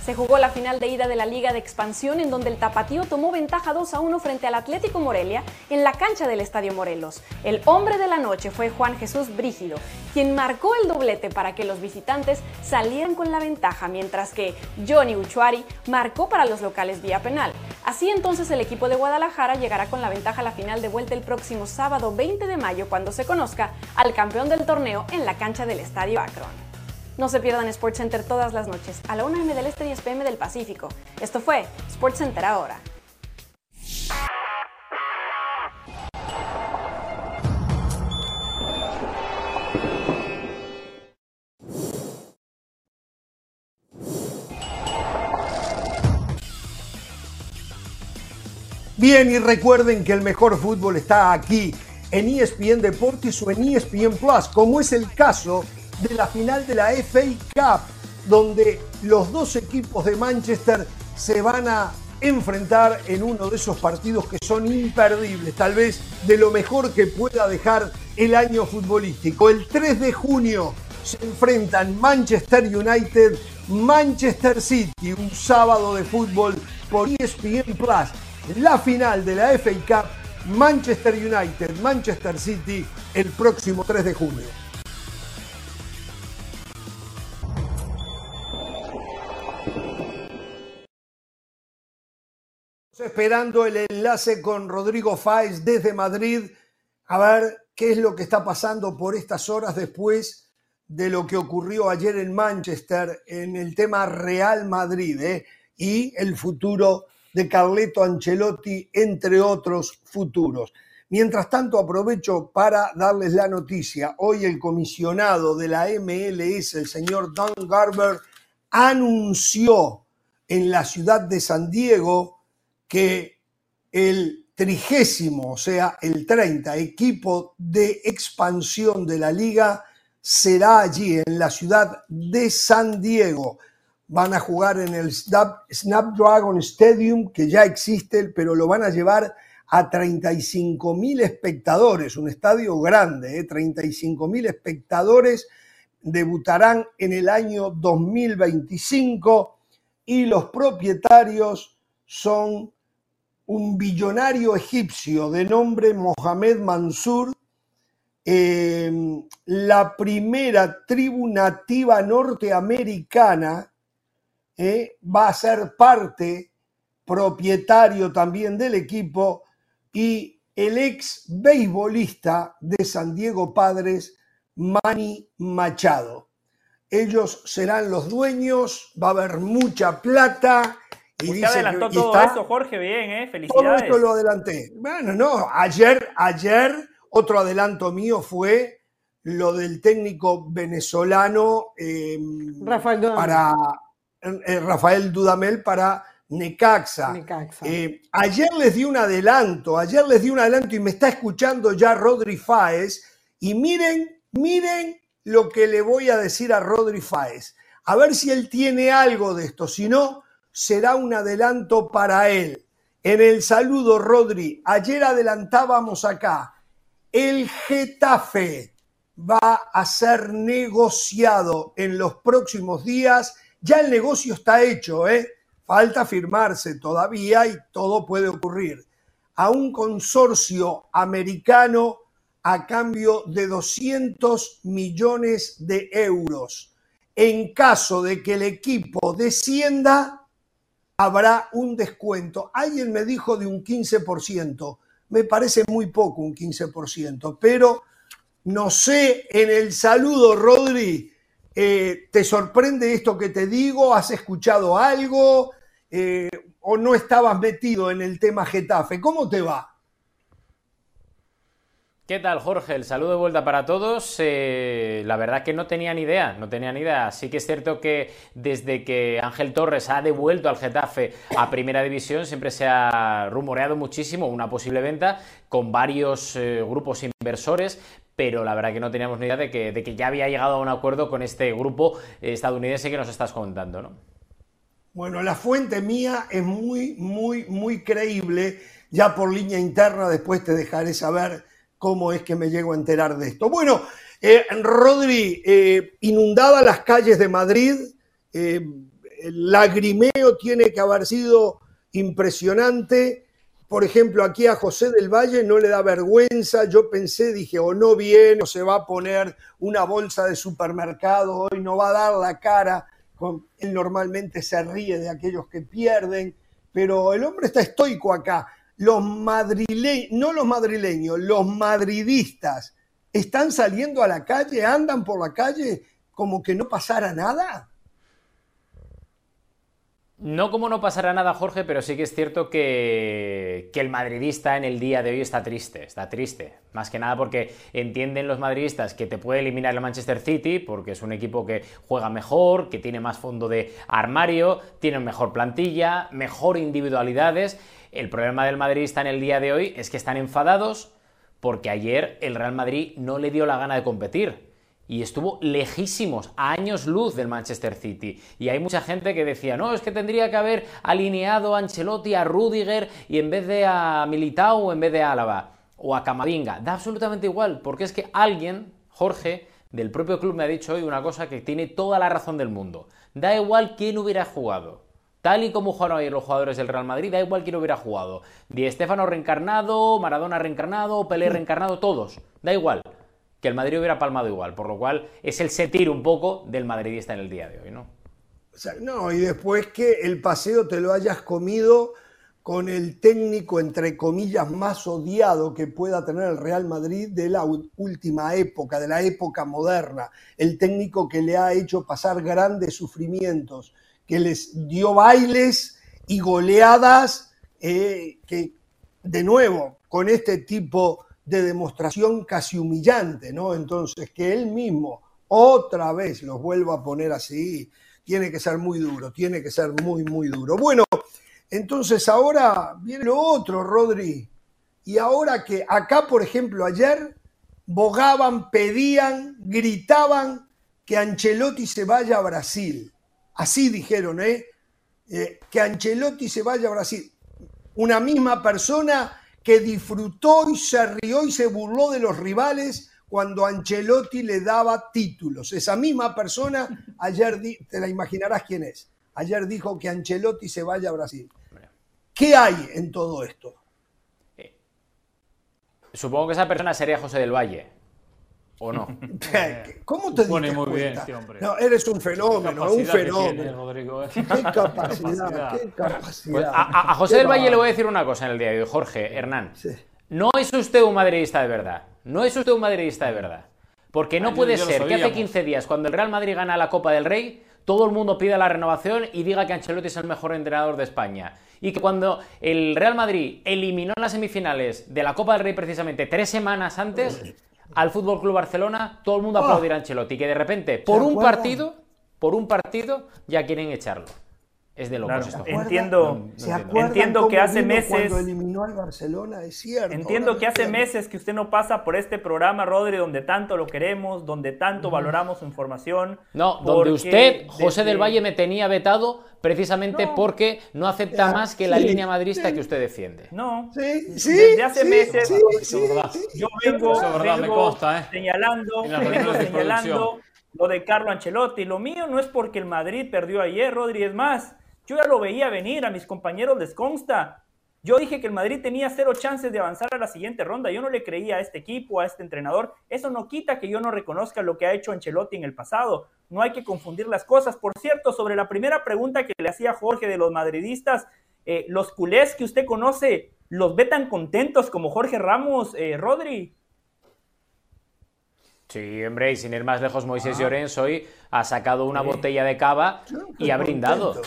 Se jugó la final de ida de la Liga de Expansión en donde el Tapatío tomó ventaja 2 a 1 frente al Atlético Morelia en la cancha del Estadio Morelos. El hombre de la noche fue Juan Jesús Brígido, quien marcó el doblete para que los visitantes salieran con la ventaja, mientras que Johnny Uchuari marcó para los locales vía penal. Así entonces el equipo de Guadalajara llegará con la ventaja a la final de vuelta el próximo sábado 20 de mayo cuando se conozca al campeón del torneo en la cancha del Estadio Akron. No se pierdan SportsCenter todas las noches a la 1 m del Este y 10 pm del Pacífico. Esto fue SportsCenter ahora. Bien, y recuerden que el mejor fútbol está aquí, en ESPN Deportes o en ESPN Plus, como es el caso de la final de la FA Cup, donde los dos equipos de Manchester se van a enfrentar en uno de esos partidos que son imperdibles, tal vez de lo mejor que pueda dejar el año futbolístico. El 3 de junio se enfrentan Manchester United, Manchester City, un sábado de fútbol por ESPN Plus. La final de la FA Cup, Manchester United, Manchester City, el próximo 3 de junio. Esperando el enlace con Rodrigo Fáez desde Madrid, a ver qué es lo que está pasando por estas horas después de lo que ocurrió ayer en Manchester en el tema Real Madrid ¿eh? y el futuro de Carleto Ancelotti, entre otros futuros. Mientras tanto, aprovecho para darles la noticia. Hoy el comisionado de la MLS, el señor Don Garber, anunció en la ciudad de San Diego que el trigésimo, o sea, el 30 equipo de expansión de la liga será allí, en la ciudad de San Diego. Van a jugar en el Snapdragon Stadium, que ya existe, pero lo van a llevar a 35 mil espectadores, un estadio grande, ¿eh? 35 mil espectadores debutarán en el año 2025 y los propietarios son un billonario egipcio de nombre Mohamed Mansur, eh, la primera tribu nativa norteamericana, eh, va a ser parte, propietario también del equipo, y el ex beisbolista de San Diego Padres, Manny Machado. Ellos serán los dueños, va a haber mucha plata. Y Usted adelantó todo esto, Jorge, bien, ¿eh? Felicidades. Todo esto lo adelanté. Bueno, no, ayer, ayer otro adelanto mío fue lo del técnico venezolano em, Rafael Dudamel. para eh, Rafael Dudamel para Necaxa. Eh, ayer les di un adelanto, ayer les di un adelanto y me está escuchando ya Rodri Fáez. Y miren, miren lo que le voy a decir a Rodri Fáez. A ver si él tiene algo de esto. Si no, será un adelanto para él. En el saludo, Rodri, ayer adelantábamos acá. El Getafe va a ser negociado en los próximos días. Ya el negocio está hecho, ¿eh? Falta firmarse todavía y todo puede ocurrir. A un consorcio americano a cambio de 200 millones de euros. En caso de que el equipo descienda, habrá un descuento. Alguien me dijo de un 15%. Me parece muy poco un 15%, pero no sé, en el saludo, Rodri, eh, ¿te sorprende esto que te digo? ¿Has escuchado algo? Eh, o no estabas metido en el tema Getafe. ¿Cómo te va? ¿Qué tal, Jorge? El saludo de vuelta para todos. Eh, la verdad que no tenía ni idea, no tenía ni idea. Sí que es cierto que desde que Ángel Torres ha devuelto al Getafe a Primera División, siempre se ha rumoreado muchísimo una posible venta con varios eh, grupos inversores, pero la verdad que no teníamos ni idea de que, de que ya había llegado a un acuerdo con este grupo estadounidense que nos estás contando, ¿no? Bueno, la fuente mía es muy, muy, muy creíble. Ya por línea interna después te dejaré saber cómo es que me llego a enterar de esto. Bueno, eh, Rodri, eh, inundadas las calles de Madrid, eh, el lagrimeo tiene que haber sido impresionante. Por ejemplo, aquí a José del Valle no le da vergüenza. Yo pensé, dije, o no viene, o se va a poner una bolsa de supermercado, hoy no va a dar la cara él normalmente se ríe de aquellos que pierden, pero el hombre está estoico acá. Los madrileños, no los madrileños, los madridistas están saliendo a la calle, andan por la calle como que no pasara nada. No como no pasará nada, Jorge, pero sí que es cierto que, el madridista en el día de hoy está triste, está triste. Más que nada porque entienden los madridistas que te puede eliminar el Manchester City, porque es un equipo que juega mejor, que tiene más fondo de armario, tiene mejor plantilla, mejor individualidades. El problema del madridista en el día de hoy es que están enfadados porque ayer el Real Madrid no le dio la gana de competir y estuvo lejísimos, a años luz del Manchester City. Y hay mucha gente que decía, no, es que tendría que haber alineado a Ancelotti a Rudiger y en vez de a Militao en vez de Álava o a Camavinga. Da absolutamente igual, porque es que alguien, Jorge, del propio club me ha dicho hoy una cosa que tiene toda la razón del mundo. Da igual quién hubiera jugado. Tal y como jugaron ayer los jugadores del Real Madrid, da igual quién hubiera jugado. Di Estefano reencarnado, Maradona reencarnado, Pelé reencarnado, todos. Da igual que el Madrid hubiera palmado igual, por lo cual es el sentir un poco del madridista en el día de hoy, ¿no? no, y después que el paseo te lo hayas comido con el técnico, entre comillas, más odiado que pueda tener el Real Madrid de la última época, de la época moderna. El técnico que le ha hecho pasar grandes sufrimientos, que les dio bailes y goleadas eh, que, de nuevo, con este tipo de demostración casi humillante, ¿no? Entonces, que él mismo otra vez los vuelva a poner así, tiene que ser muy duro, tiene que ser muy, muy duro. Bueno, entonces ahora viene lo otro, Rodri. Y ahora que acá, por ejemplo, ayer bogaban, pedían, gritaban que Ancelotti se vaya a Brasil. Así dijeron, ¿eh? ¿eh? que Ancelotti se vaya a Brasil. Una misma persona que disfrutó y se rió y se burló de los rivales cuando Ancelotti le daba títulos. Esa misma persona, ayer, te la imaginarás quién es, ayer dijo que Ancelotti se vaya a Brasil. ¿Qué hay en todo esto? Eh, supongo que esa persona sería José del Valle. ¿O no? (laughs) ¿Cómo te Pone muy bien este hombre. No, eres un fenómeno, un fenómeno. ¿eh? Qué (laughs) capacidad, qué capacidad. Pues a, José del Valle le voy a decir una cosa en el día de hoy, Jorge, Hernán. No es usted un madridista de verdad. No es usted un madridista de verdad. Porque no puede ser que hace 15 días, cuando el Real Madrid gana la Copa del Rey, todo el mundo pida la renovación y diga que Ancelotti es el mejor entrenador de España. Y que cuando el Real Madrid eliminó en las semifinales de la Copa del Rey precisamente tres semanas antes al Fútbol Club Barcelona, todo el mundo aplaudirá a Ancelotti. Que de repente, por un partido, por un partido, ya quieren echarlo. Es de locos esto. Entiendo, entiendo que hace meses. Eliminó al Barcelona, es cierto. Entiendo que hace meses que usted no pasa por este programa, Rodri, donde tanto lo queremos, donde tanto valoramos su información. No, donde usted, José del Valle, me tenía vetado precisamente porque no acepta más que la línea madrista que usted defiende. No. Sí, sí. Desde hace meses. yo vengo, ¿eh? señalando, vengo señalando lo de Carlo Ancelotti. Lo mío no es porque el Madrid perdió ayer, Rodri, es más yo ya lo veía venir, a mis compañeros les consta. Yo dije que el Madrid tenía cero chances de avanzar a la siguiente ronda. Yo no le creía a este equipo, a este entrenador. Eso no quita que yo no reconozca lo que ha hecho Ancelotti en el pasado. No hay que confundir las cosas. Por cierto, sobre la primera pregunta que le hacía Jorge de los madridistas, eh, los culés que usted conoce, ¿los ve tan contentos como Jorge Ramos, eh, Rodri? Sí, hombre, y sin ir más lejos, Moisés ah. Llorens hoy ha sacado una botella de cava y ha brindado.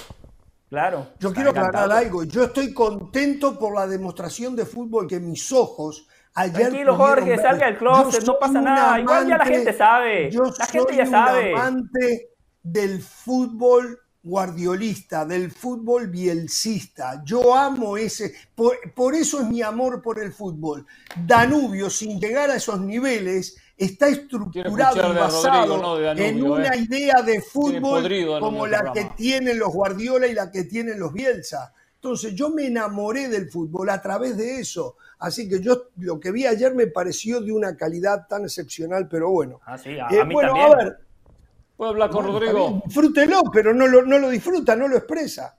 Claro. Yo quiero aclarar algo. Yo estoy contento por la demostración de fútbol que mis ojos ayer. Tranquilo, Jorge, salga del closet, no pasa nada. Igual ya la gente sabe. Yo la gente ya sabe. amante del fútbol guardiolista, del fútbol bielcista. Yo amo ese, por, por, eso es mi amor por el fútbol. Danubio, sin llegar a esos niveles, está estructurado y basado en una eh. idea de fútbol como la que tienen los Guardiola y la que tienen los Bielsa. Entonces yo me enamoré del fútbol a través de eso. Así que yo lo que vi ayer me pareció de una calidad tan excepcional, pero bueno. Ah, sí, a, eh, mí bueno, a ver. ¿Puedo hablar con Rodrigo? Disfrútelo, pero no lo, no lo disfruta, no lo expresa.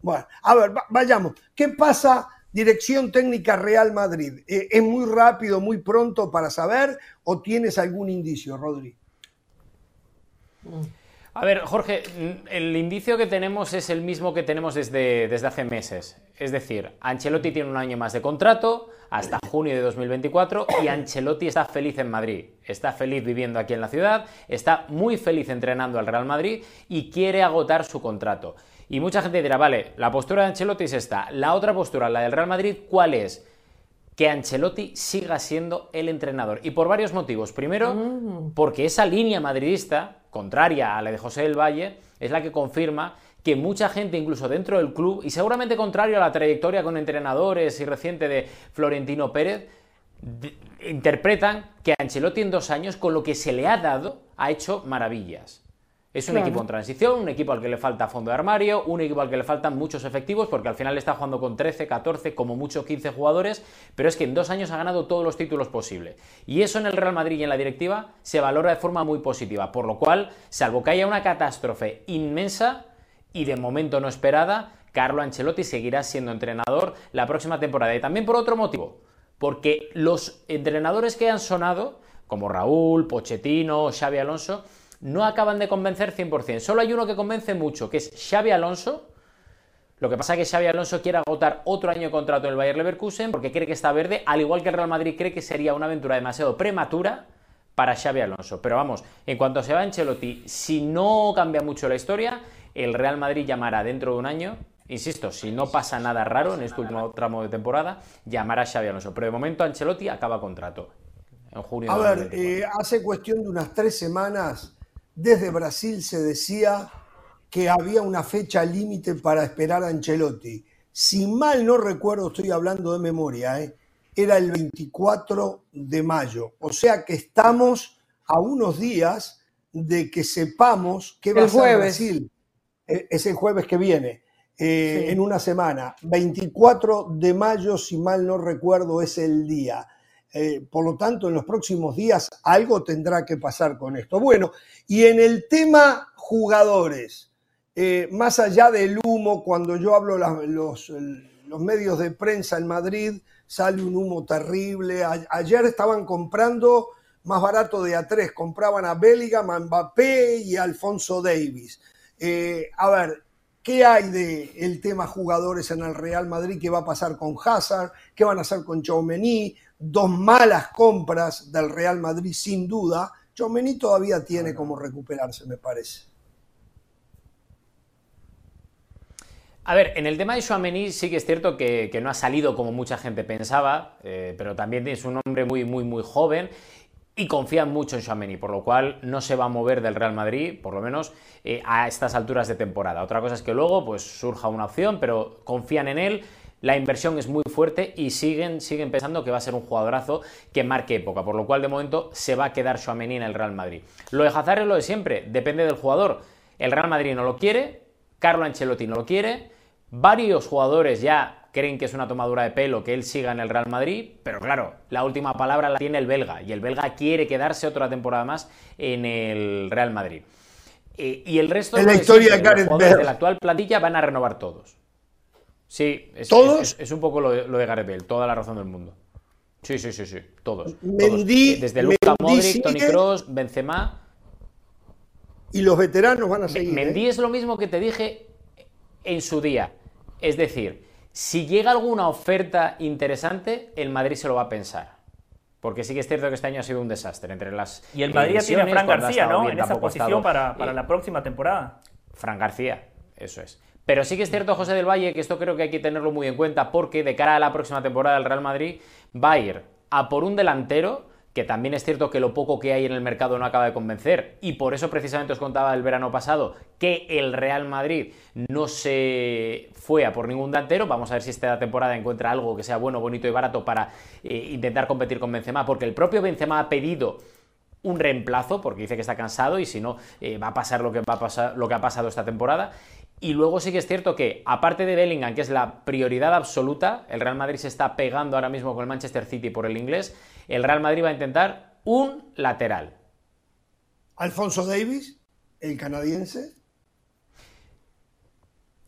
Bueno, a ver, vayamos. ¿Qué pasa Dirección Técnica Real Madrid. Eh, ¿Es muy rápido, muy pronto para saber o tienes algún indicio, Rodri? A ver, Jorge, el indicio que tenemos es el mismo que tenemos desde, desde hace meses. Es decir, Ancelotti tiene un año más de contrato, hasta junio de 2024, y Ancelotti está feliz en Madrid. Está feliz viviendo aquí en la ciudad, está muy feliz entrenando al Real Madrid y quiere agotar su contrato. Y mucha gente dirá, vale, la postura de Ancelotti es esta. La otra postura, la del Real Madrid, ¿cuál es? Que Ancelotti siga siendo el entrenador. Y por varios motivos. Primero, mm. porque esa línea madridista, contraria a la de José del Valle, es la que confirma que mucha gente, incluso dentro del club, y seguramente contrario a la trayectoria con entrenadores y reciente de Florentino Pérez, interpretan que Ancelotti en dos años, con lo que se le ha dado, ha hecho maravillas. Es un equipo en transición, un equipo al que le falta fondo de armario, un equipo al que le faltan muchos efectivos, porque al final está jugando con 13, 14, como mucho 15 jugadores, pero es que en dos años ha ganado todos los títulos posibles. Y eso en el Real Madrid y en la directiva se valora de forma muy positiva, por lo cual, salvo que haya una catástrofe inmensa y de momento no esperada, Carlo Ancelotti seguirá siendo entrenador la próxima temporada. Y también por otro motivo, porque los entrenadores que han sonado, como Raúl, Pochettino, Xavi Alonso, no acaban de convencer 100%. Solo hay uno que convence mucho, que es Xavi Alonso, Lo que pasa es que Xavi Alonso quiere agotar otro año de contrato en el Bayer Leverkusen porque cree que está verde, al igual que el Real Madrid cree que sería una aventura demasiado prematura para Xavi Alonso. Pero vamos, en cuanto se va Ancelotti, si no cambia mucho la historia, el Real Madrid llamará dentro de un año, insisto, si no pasa nada raro en este último tramo de temporada, llamará a Xavi Alonso. Pero de momento Ancelotti acaba contrato en junio. A ver, eh, hace cuestión de unas tres semanas, desde Brasil se decía que había una fecha límite para esperar a Ancelotti. Si mal no recuerdo, estoy hablando de memoria, ¿eh? era el 24 de mayo. O sea que estamos a unos días de que sepamos qué va a ser Brasil. E, es el jueves que viene, eh, en una semana. 24 de mayo, si mal no recuerdo, es el día. Eh, por lo tanto, en los próximos días algo tendrá que pasar con esto. Bueno, y en el tema jugadores, eh, más allá del humo, cuando yo hablo los, los, medios de prensa en Madrid, sale un humo terrible. ayer estaban comprando más barato de A3, compraban a Bellingham, a Mbappé y Alfonso Davis. Eh, a ver, ¿qué hay del el tema jugadores en el Real Madrid? ¿Qué va a pasar con Hazard? ¿Qué van a hacer con Chaumení? Dos malas compras del Real Madrid, sin duda. Chaumení todavía tiene como recuperarse, me parece. A ver, en el tema de Chouameni sí que es cierto que, no ha salido como mucha gente pensaba, eh, pero también es un hombre muy, muy, muy joven y confían mucho en Chouameni, por lo cual no se va a mover del Real Madrid, por lo menos eh, a estas alturas de temporada. Otra cosa es que luego pues surja una opción, pero confían en él. La inversión es muy fuerte y siguen, siguen pensando que va a ser un jugadorazo que marque época, por lo cual de momento se va a quedar Chouameni en el Real Madrid. Lo de Hazard es lo de siempre, depende del jugador. El Real Madrid no lo quiere, Carlo Ancelotti no lo quiere, Varios jugadores ya creen que es una tomadura de pelo que él siga en el Real Madrid, pero claro, la última palabra la tiene el belga y el belga quiere quedarse otra temporada más en el Real Madrid. Eh, y el resto de la historia de, de la actual plantilla van a renovar todos. Sí, es, Es, un poco lo de, lo Gareth Bale, toda la razón del mundo. Sí, sí, sí, sí, todos. Mendy, Desde Luka Modric, Toni Kroos, Benzema. Y los veteranos van a seguir. Mendy ¿eh? es lo mismo que te dije en su día. Es decir, si llega alguna oferta interesante, el Madrid se lo va a pensar. Porque sí que es cierto que este año ha sido un desastre entre las. Y el Madrid tiene a Fran García, ¿no? en esa posición para, para la próxima temporada. Fran García, eso es. Pero sí que es cierto, José del Valle, que esto creo que hay que tenerlo muy en cuenta porque de cara a la próxima temporada del Real Madrid va a ir a por un delantero que también es cierto que lo poco que hay en el mercado no acaba de convencer. Y por eso precisamente os contaba el verano pasado que el Real Madrid no se fue a por ningún delantero, vamos a ver si esta temporada encuentra algo que sea bueno, bonito y barato para eh, intentar competir con Benzema, porque el propio Benzema ha pedido un reemplazo porque dice que está cansado y si no eh, va a pasar lo que va a pasar lo que ha pasado esta temporada y luego sí que es cierto que, aparte de Bellingham, que es la prioridad absoluta, el Real Madrid se está pegando ahora mismo con el Manchester City por el inglés, el Real Madrid va a intentar un lateral. Alfonso Davis, el canadiense.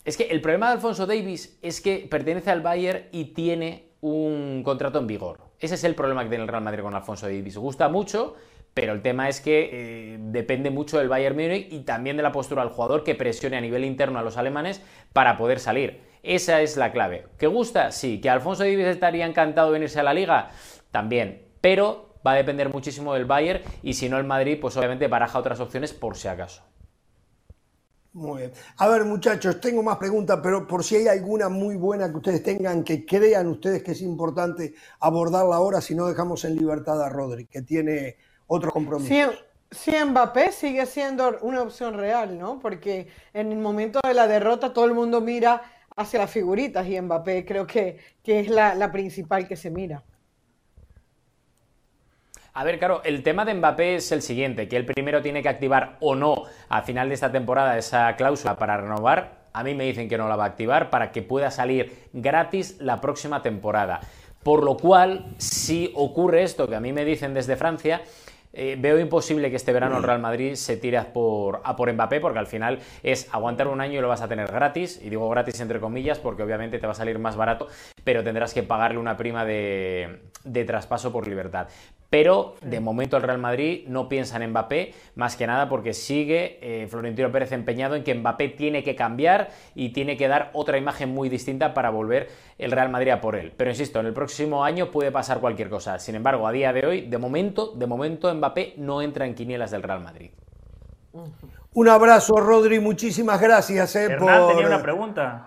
Es que el problema de Alfonso Davis es que pertenece al Bayern y tiene un contrato en vigor. Ese es el problema que tiene el Real Madrid con Alfonso Davis. Gusta mucho, pero el tema es que eh, depende mucho del Bayern Múnich y también de la postura del jugador que presione a nivel interno a los alemanes para poder salir. Esa es la clave. ¿Que gusta? Sí. ¿Que Alfonso Davis estaría encantado de venirse a la liga? También. Pero va a depender muchísimo del Bayern y si no el Madrid, pues obviamente baraja otras opciones por si acaso. Muy bien. A ver, muchachos, tengo más preguntas, pero por si hay alguna muy buena que ustedes tengan, que crean ustedes que es importante abordarla ahora, si no dejamos en libertad a Rodri, que tiene otro compromiso. Sí, Mbappé sigue siendo una opción real, ¿no? Porque en el momento de la derrota todo el mundo mira hacia las figuritas y Mbappé creo que, que es la, principal que se mira. A ver, claro, el tema de Mbappé es el siguiente, que él primero tiene que activar o no a final de esta temporada esa cláusula para renovar. A mí me dicen que no la va a activar para que pueda salir gratis la próxima temporada. Por lo cual, si ocurre esto que a mí me dicen desde Francia, eh, veo imposible que este verano el Real Madrid se tire a por, a por Mbappé, porque al final es aguantar un año y lo vas a tener gratis, y digo gratis entre comillas, porque obviamente te va a salir más barato, pero tendrás que pagarle una prima de, de traspaso por libertad. Pero de momento el Real Madrid no piensa en Mbappé, más que nada porque sigue eh, Florentino Pérez empeñado en que Mbappé tiene que cambiar y tiene que dar otra imagen muy distinta para volver el Real Madrid a por él. Pero insisto, en el próximo año puede pasar cualquier cosa. Sin embargo, a día de hoy, de momento, de momento Mbappé no entra en quinielas del Real Madrid. Un abrazo, Rodri, muchísimas gracias. Eh, Hernán tenía una pregunta.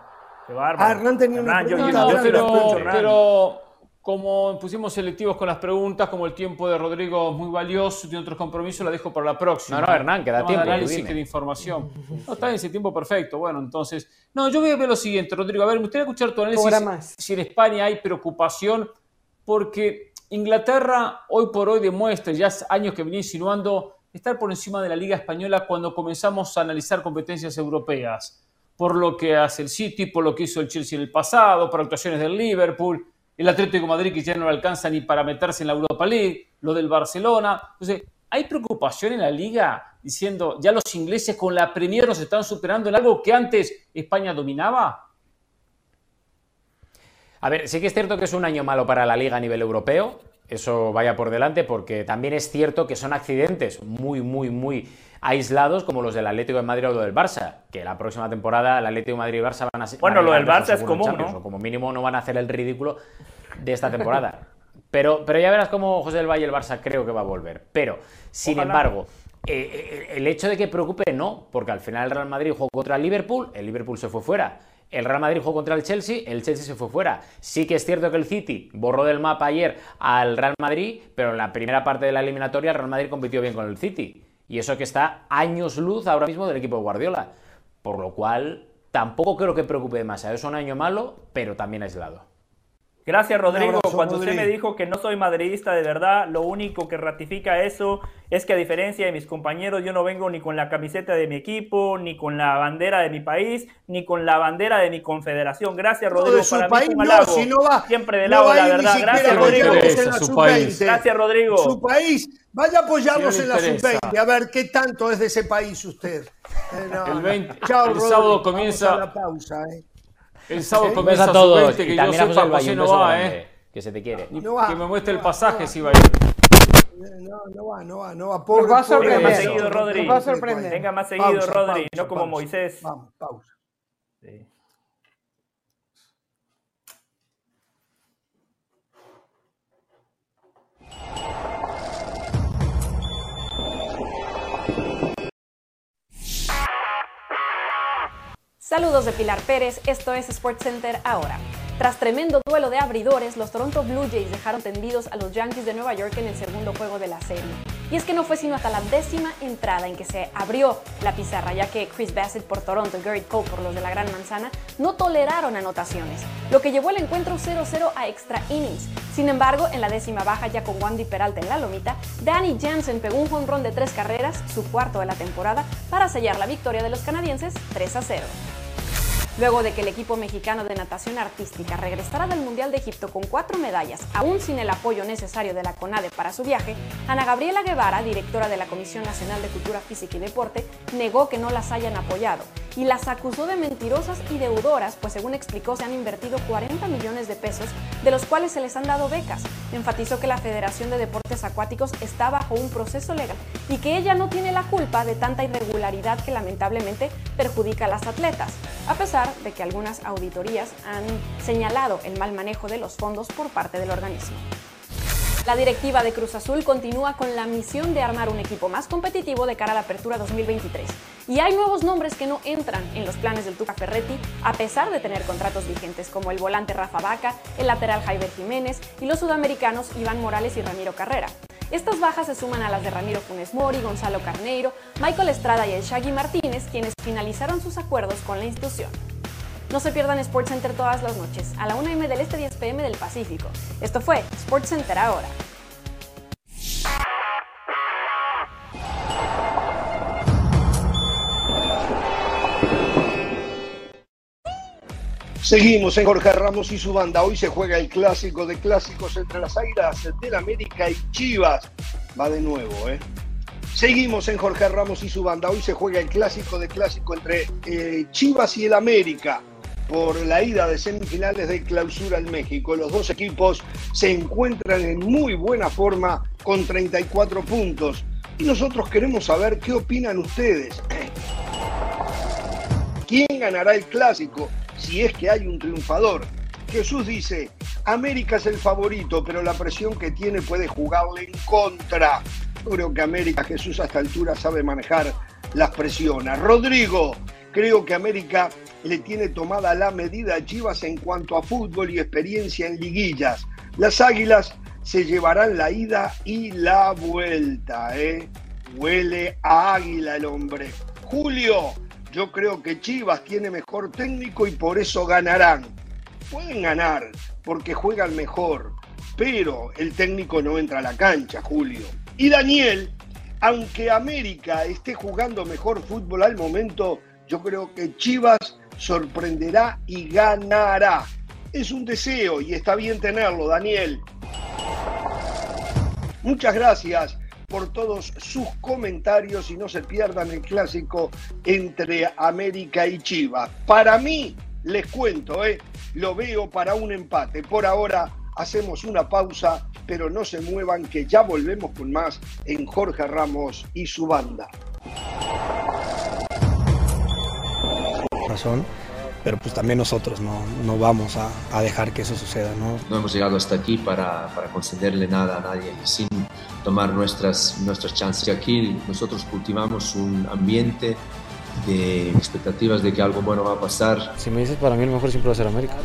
Ah, Hernán tenía una pregunta. pero como pusimos selectivos con las preguntas, como el tiempo de Rodrigo es muy valioso, tiene otros compromisos, la dejo para la próxima. No, no, Hernán, queda tiempo. análisis que de información. No, está en ese tiempo perfecto. Bueno, entonces. No, yo voy a ver lo siguiente, Rodrigo. A ver, me gustaría escuchar tu análisis. Si en España hay preocupación, porque Inglaterra hoy por hoy demuestra, ya hace años que venía insinuando, estar por encima de la Liga Española cuando comenzamos a analizar competencias europeas. Por lo que hace el City, por lo que hizo el Chelsea en el pasado, por actuaciones del Liverpool el Atlético Madrid que ya no le alcanza ni para meterse en la Europa League, lo del Barcelona. Entonces, ¿hay preocupación en la liga diciendo ya los ingleses con la Premier nos están superando en algo que antes España dominaba? A ver, sí que es cierto que es un año malo para la liga a nivel europeo, eso vaya por delante, porque también es cierto que son accidentes muy, muy, muy aislados como los del Atlético de Madrid o del Barça, que la próxima temporada el Atlético de Madrid y Barça van a ser... Bueno, lo del Barça es común, ¿no? como mínimo no van a hacer el ridículo de esta temporada. Pero, pero ya verás cómo José del Valle y el Barça creo que va a volver. Pero, sin embargo, eh, eh, el hecho de que preocupe no, porque al final el Real Madrid jugó contra el Liverpool, el Liverpool se fue fuera. El Real Madrid jugó contra el Chelsea, el Chelsea se fue fuera. Sí que es cierto que el City borró del mapa ayer al Real Madrid, pero en la primera parte de la eliminatoria el Real Madrid compitió bien con el City. Y eso que está años luz ahora mismo del equipo de Guardiola. Por lo cual, tampoco creo que preocupe demasiado. Es un año malo, pero también aislado. Gracias, Rodrigo. Cuando usted me dijo que no soy madridista de verdad, lo único que ratifica eso es que a diferencia de mis compañeros, yo no vengo ni con la camiseta de mi equipo, ni con la bandera de mi país, ni con la bandera de mi confederación. Gracias, Rodrigo. de su país, no, si no va, siempre de lado, la verdad. Gracias, Rodrigo. Gracias, Rodrigo. Su país, vaya a apoyarnos en la sub-20. A ver qué tanto es de ese país usted. Eh, el, 20, Chao, el sábado comienza. la pausa, eh. El sábado comienza a todos. Que yo sepa, José no va, ¿eh? Que se te quiere. Que me muestre el pasaje si va a ir. No, no va, no va, no va. Pobre, va a sorprender. Venga más seguido, Rodri. va a sorprender. Venga más seguido, Rodri, no como Moisés. Vamos, pausa. Sí. Saludos de Pilar Pérez, esto es SportsCenter ahora. Tras tremendo duelo de abridores, los Toronto Blue Jays dejaron tendidos a los Yankees de Nueva York en el segundo juego de la serie. Y es que no fue sino hasta la décima entrada en que se abrió la pizarra, ya que Chris Bassett por Toronto y Garrett Cole por los de la Gran Manzana no toleraron anotaciones, lo que llevó el encuentro 0-0 a extra innings. Sin embargo, en la décima baja, ya con Wandy Peralta en la lomita, Danny Jansen pegó un jonrón de tres carreras, su cuarto de la temporada, para sellar la victoria de los canadienses 3-0. Luego de que el equipo mexicano de natación artística regresara del Mundial de Egipto con cuatro medallas, aún sin el apoyo necesario de la CONADE para su viaje, Ana Gabriela Guevara, directora de la Comisión Nacional de Cultura Física y Deporte, negó que no las hayan apoyado y las acusó de mentirosas y deudoras, pues según explicó se han invertido 40 millones de pesos, de los cuales se les han dado becas. Enfatizó que la Federación de Deportes Acuáticos está bajo un proceso legal y que ella no tiene la culpa de tanta irregularidad que lamentablemente perjudica a las atletas, a pesar de que algunas auditorías han señalado el mal manejo de los fondos por parte del organismo. La directiva de Cruz Azul continúa con la misión de armar un equipo más competitivo de cara a la apertura 2023. Y hay nuevos nombres que no entran en los planes del Tuca Ferretti, a pesar de tener contratos vigentes, como el volante Rafa Vaca, el lateral Javier Jiménez y los sudamericanos Iván Morales y Ramiro Carrera. Estas bajas se suman a las de Ramiro Funes Mori, Gonzalo Carneiro, Michael Estrada y el Shaggy Martínez, quienes finalizaron sus acuerdos con la institución. No se pierdan SportsCenter todas las noches, a la 1 m del este 10 pm del Pacífico. Esto fue SportsCenter ahora. Seguimos en Jorge Ramos y su banda. Hoy se juega el clásico de clásicos entre las Airas del América y Chivas. Va de nuevo, ¿eh? Seguimos en Jorge Ramos y su banda. Hoy se juega el clásico de clásico entre eh, Chivas y el América por la ida de semifinales de clausura en México. Los dos equipos se encuentran en muy buena forma con 34 puntos. Y nosotros queremos saber qué opinan ustedes. ¿Quién ganará el clásico si es que hay un triunfador? Jesús dice, América es el favorito, pero la presión que tiene puede jugarle en contra. Yo creo que América, Jesús a esta altura sabe manejar las presiones. Rodrigo, creo que América le tiene tomada la medida a Chivas en cuanto a fútbol y experiencia en liguillas. Las Águilas se llevarán la ida y la vuelta, ¿eh? Huele a águila el hombre. Julio, yo creo que Chivas tiene mejor técnico y por eso ganarán. Pueden ganar porque juegan mejor, pero el técnico no entra a la cancha, Julio. Y Daniel, aunque América esté jugando mejor fútbol al momento, yo creo que Chivas sorprenderá y ganará. Es un deseo y está bien tenerlo, Daniel. Muchas gracias por todos sus comentarios y no se pierdan el clásico entre América y Chivas. Para mí, les cuento, ¿eh? lo veo para un empate. Por ahora hacemos una pausa, pero no se muevan que ya volvemos con más en Jorge Ramos y su banda. Razón pero pues también nosotros no, no vamos a, a, dejar que eso suceda. ¿no? no hemos llegado hasta aquí para, para concederle nada a nadie sin tomar nuestras, nuestras chances. Aquí nosotros cultivamos un ambiente de expectativas de que algo bueno va a pasar. Si me dices, para mí el mejor siempre va a ser América.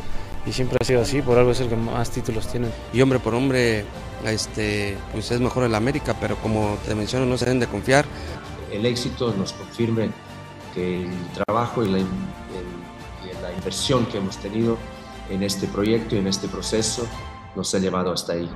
Y siempre ha sido así, por algo es el que más títulos tiene. Y hombre por hombre, este, pues es mejor el América, pero como te menciono, no se deben de confiar. El éxito nos confirme que el trabajo y la, inversión que hemos tenido en este proyecto y en este proceso nos ha llevado hasta ahí.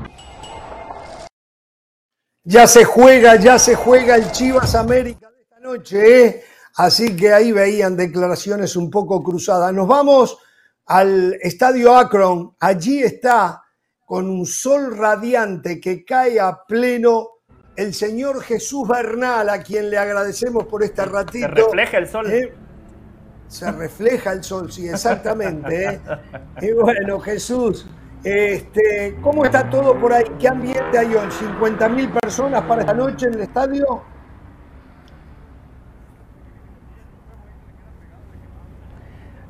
Ya se juega, ya se juega el Chivas América de esta noche, ¿eh? así que ahí veían declaraciones un poco cruzadas. Nos vamos al estadio Akron, allí está con un sol radiante que cae a pleno el señor Jesús Bernal, a quien le agradecemos por este ratito. Se refleja el sol. ¿eh? se refleja el sol, sí, exactamente. ¿eh? Y bueno, Jesús, este, ¿cómo está todo por ahí? ¿Qué ambiente hay hoy? ¿50 mil personas para esta noche en el estadio?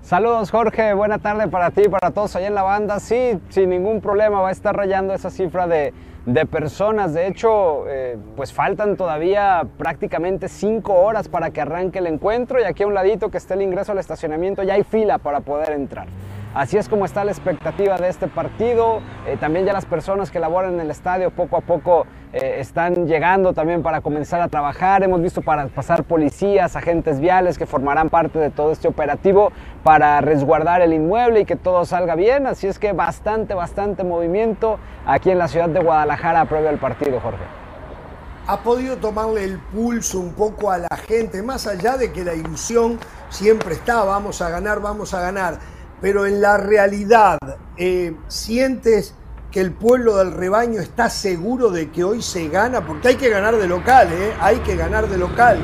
Saludos Jorge, buena tarde para ti y para todos allá en la banda. Sí, sin ningún problema va a estar rayando esa cifra de, de personas. De hecho, eh, pues faltan todavía prácticamente cinco horas para que arranque el encuentro y aquí a un ladito que esté el ingreso al estacionamiento ya hay fila para poder entrar. Así es como está la expectativa de este partido. Eh, también ya las personas que laboran en el estadio poco a poco eh, están llegando también para comenzar a trabajar. Hemos visto para pasar policías, agentes viales que formarán parte de todo este operativo para resguardar el inmueble y que todo salga bien. Así es que bastante, bastante movimiento aquí en la ciudad de Guadalajara previo al partido, Jorge. ¿Ha podido tomarle el pulso un poco a la gente, más allá de que la ilusión siempre está, vamos a ganar, vamos a ganar? Pero en la realidad, eh, ¿sientes que el pueblo del rebaño está seguro de que hoy se gana? Porque hay que ganar de local, ¿eh? hay que ganar de local.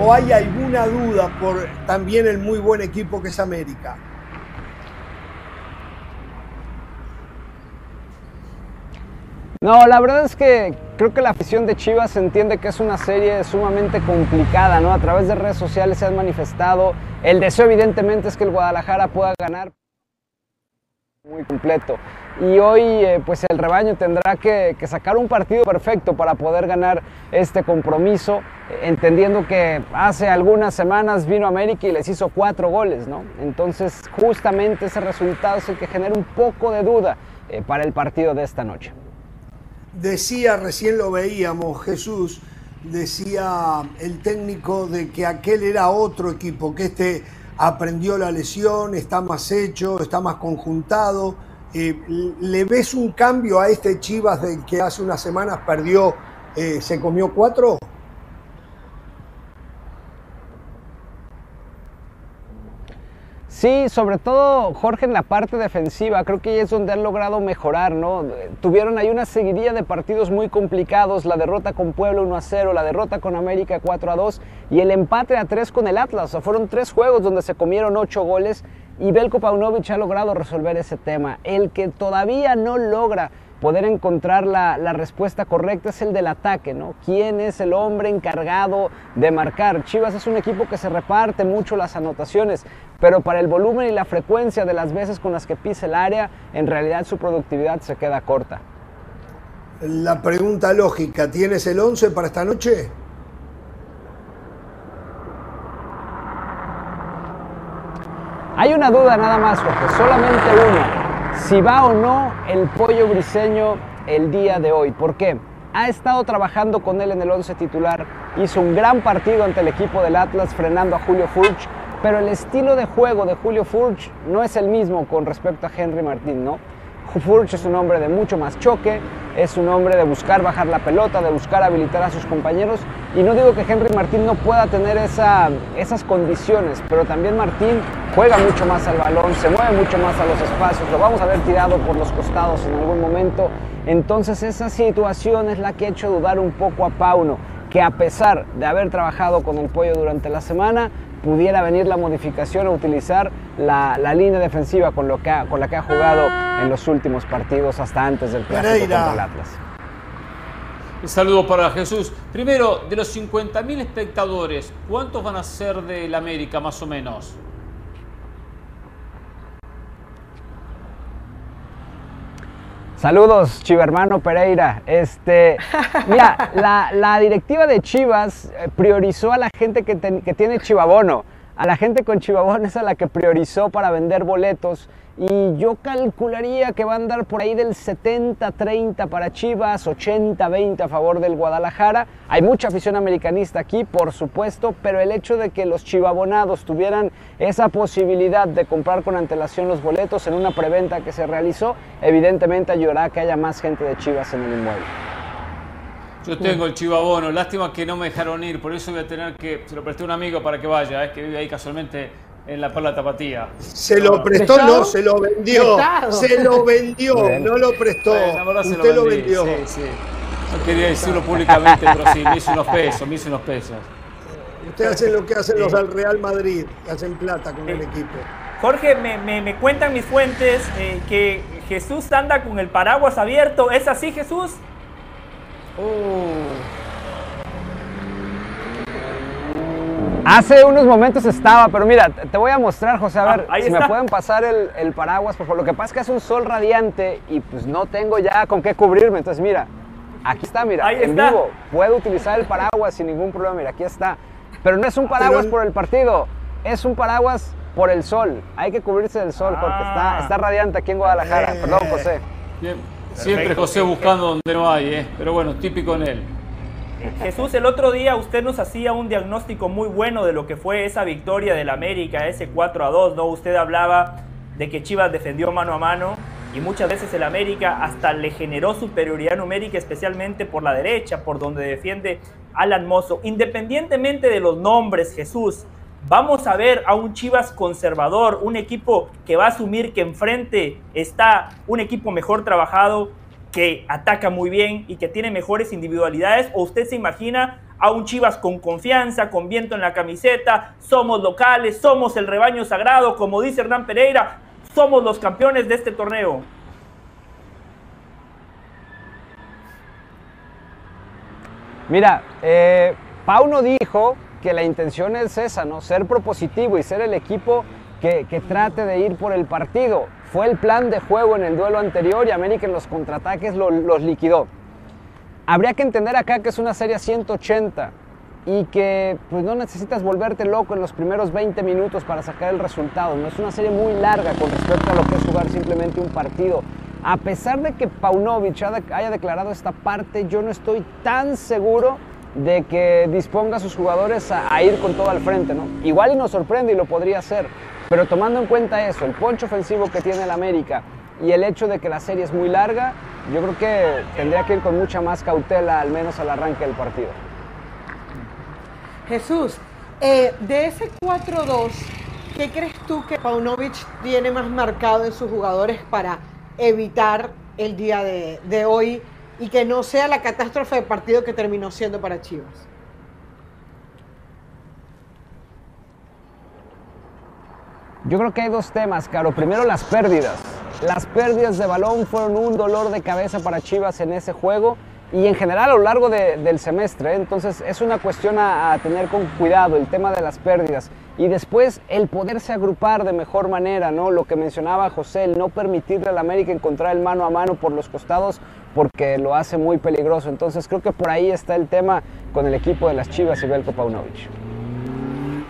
¿O hay alguna duda por también el muy buen equipo que es América? No, la verdad es que creo que la afición de Chivas entiende que es una serie sumamente complicada, ¿no? A través de redes sociales se han manifestado. El deseo evidentemente es que el Guadalajara pueda ganar muy completo. Y hoy eh, pues el rebaño tendrá que, sacar un partido perfecto para poder ganar este compromiso, entendiendo que hace algunas semanas vino América y les hizo cuatro goles, ¿no? Entonces justamente ese resultado es el que genera un poco de duda eh, para el partido de esta noche. Decía, recién lo veíamos, Jesús, decía el técnico de que aquel era otro equipo, que este aprendió la lesión, está más hecho, está más conjuntado. Eh, ¿Le ves un cambio a este Chivas del que hace unas semanas perdió, eh, se comió cuatro? Sí, sobre todo Jorge en la parte defensiva, creo que ahí es donde han logrado mejorar, ¿no? Tuvieron ahí una seguidilla de partidos muy complicados, la derrota con Puebla 1 a 0, la derrota con América 4 a 2 y el empate a 3 con el Atlas, o sea, fueron tres juegos donde se comieron 8 goles y Belko Paunovic ha logrado resolver ese tema. El que todavía no logra poder encontrar la, la, respuesta correcta es el del ataque, ¿no? ¿Quién es el hombre encargado de marcar? Chivas es un equipo que se reparte mucho las anotaciones, pero para el volumen y la frecuencia de las veces con las que pisa el área, en realidad su productividad se queda corta. La pregunta lógica, ¿tienes el 11 para esta noche? Hay una duda nada más, Jorge, solamente una. Si va o no el pollo briseño el día de hoy. ¿Por qué? Ha estado trabajando con él en el 11 titular, hizo un gran partido ante el equipo del Atlas frenando a Julio Furch, pero el estilo de juego de Julio Furch no es el mismo con respecto a Henry Martín, ¿no? Furch es un hombre de mucho más choque, es un hombre de buscar bajar la pelota, de buscar habilitar a sus compañeros. Y no digo que Henry Martín no pueda tener esa, esas condiciones, pero también Martín juega mucho más al balón, se mueve mucho más a los espacios, lo vamos a ver tirado por los costados en algún momento. Entonces esa situación es la que ha hecho dudar un poco a Pauno, que a pesar de haber trabajado con el pollo durante la semana, pudiera venir la modificación a utilizar la, la línea defensiva con, lo que ha, con la que ha jugado en los últimos partidos hasta antes del clásico contra el Atlas. Un saludo para Jesús. Primero, de los 50.000 espectadores, ¿cuántos van a ser del América más o menos? Saludos, Chivermano Pereira. Este, mira, la, directiva de Chivas eh, priorizó a la gente que, que tiene Chivabono. A la gente con Chivabono es a la que priorizó para vender boletos y yo calcularía que va a andar por ahí del 70-30 para Chivas, 80-20 a favor del Guadalajara. Hay mucha afición americanista aquí, por supuesto, pero el hecho de que los chivabonados tuvieran esa posibilidad de comprar con antelación los boletos en una preventa que se realizó, evidentemente ayudará a que haya más gente de Chivas en el inmueble. Yo tengo el chivabono, lástima que no me dejaron ir, por eso voy a tener que, se lo presté a un amigo para que vaya, es que vive ahí casualmente en la Perla Tapatía. Se lo prestó, no, se lo vendió. Se lo (laughs) vendió, no lo prestó. Usted lo, vendió. Sí, sí. No quería decirlo públicamente, pero sí, me hizo unos pesos, me hizo unos pesos. Usted hace lo que hacen los del Real Madrid, que hacen plata con el equipo. Jorge, me, me, me cuentan mis fuentes eh, que Jesús anda con el paraguas abierto. ¿Es así, Jesús? Oh. Hace unos momentos estaba, pero mira, te voy a mostrar, José, a ver ah, si está. me pueden pasar el, el, paraguas, por favor. Lo que pasa es que hace un sol radiante y pues no tengo ya con qué cubrirme. Entonces, mira, aquí está, mira, Ahí en está. vivo. Puedo utilizar el paraguas sin ningún problema, mira, aquí está. Pero no es un paraguas Pero- por el partido, es un paraguas por el sol. Hay que cubrirse del sol. Está, Ah. está radiante aquí en Guadalajara. Eh. Perdón, José. Bien. Siempre José buscando donde no hay, ¿eh? pero bueno, típico en él. Jesús, el otro día usted nos hacía un diagnóstico muy bueno de lo que fue esa victoria del América, ese 4 a 2, ¿no? Usted hablaba de que Chivas defendió mano a mano y muchas veces el América hasta le generó superioridad numérica, especialmente por la derecha, por donde defiende Alan Mozo. Independientemente de los nombres, Jesús, vamos a ver a un Chivas conservador, un equipo que va a asumir que enfrente está un equipo mejor trabajado, que ataca muy bien y que tiene mejores individualidades? ¿O usted se imagina a un Chivas con confianza, con viento en la camiseta? Somos locales, somos el rebaño sagrado, como dice Hernán Pereira, somos los campeones de este torneo. Mira, eh, Pauno dijo que la intención es esa, ¿no? Ser propositivo y ser el equipo que, que, trate de ir por el partido. Fue el plan de juego en el duelo anterior y América en los contraataques lo, los liquidó. Habría que entender acá que es una serie a 180 y que pues no necesitas volverte loco en los primeros 20 minutos para sacar el resultado. No es una serie muy larga con respecto a lo que es jugar simplemente un partido. A pesar de que Paunovic haya declarado esta parte, yo no estoy tan seguro de que disponga a sus jugadores a, a ir con todo al frente. ¿no? Igual y nos sorprende y lo podría hacer, pero tomando en cuenta eso, el poncho ofensivo que tiene el América y el hecho de que la serie es muy larga, yo creo que tendría que ir con mucha más cautela, al menos al arranque del partido. Jesús, eh, de ese 4-2, ¿qué crees tú que Paunovic tiene más marcado en sus jugadores para evitar el día de, de hoy y que no sea la catástrofe de partido que terminó siendo para Chivas? Yo creo que hay dos temas, Caro. Primero, las pérdidas. las pérdidas de balón fueron un dolor de cabeza para Chivas en ese juego y en general a lo largo del semestre. ¿eh? Entonces es una cuestión a, tener con cuidado el tema de las pérdidas. Y después el poderse agrupar de mejor manera, ¿no? Lo que mencionaba José, el no permitirle al América encontrar el mano a mano por los costados porque lo hace muy peligroso. Entonces creo que por ahí está el tema con el equipo de las Chivas y Belko Paunovic.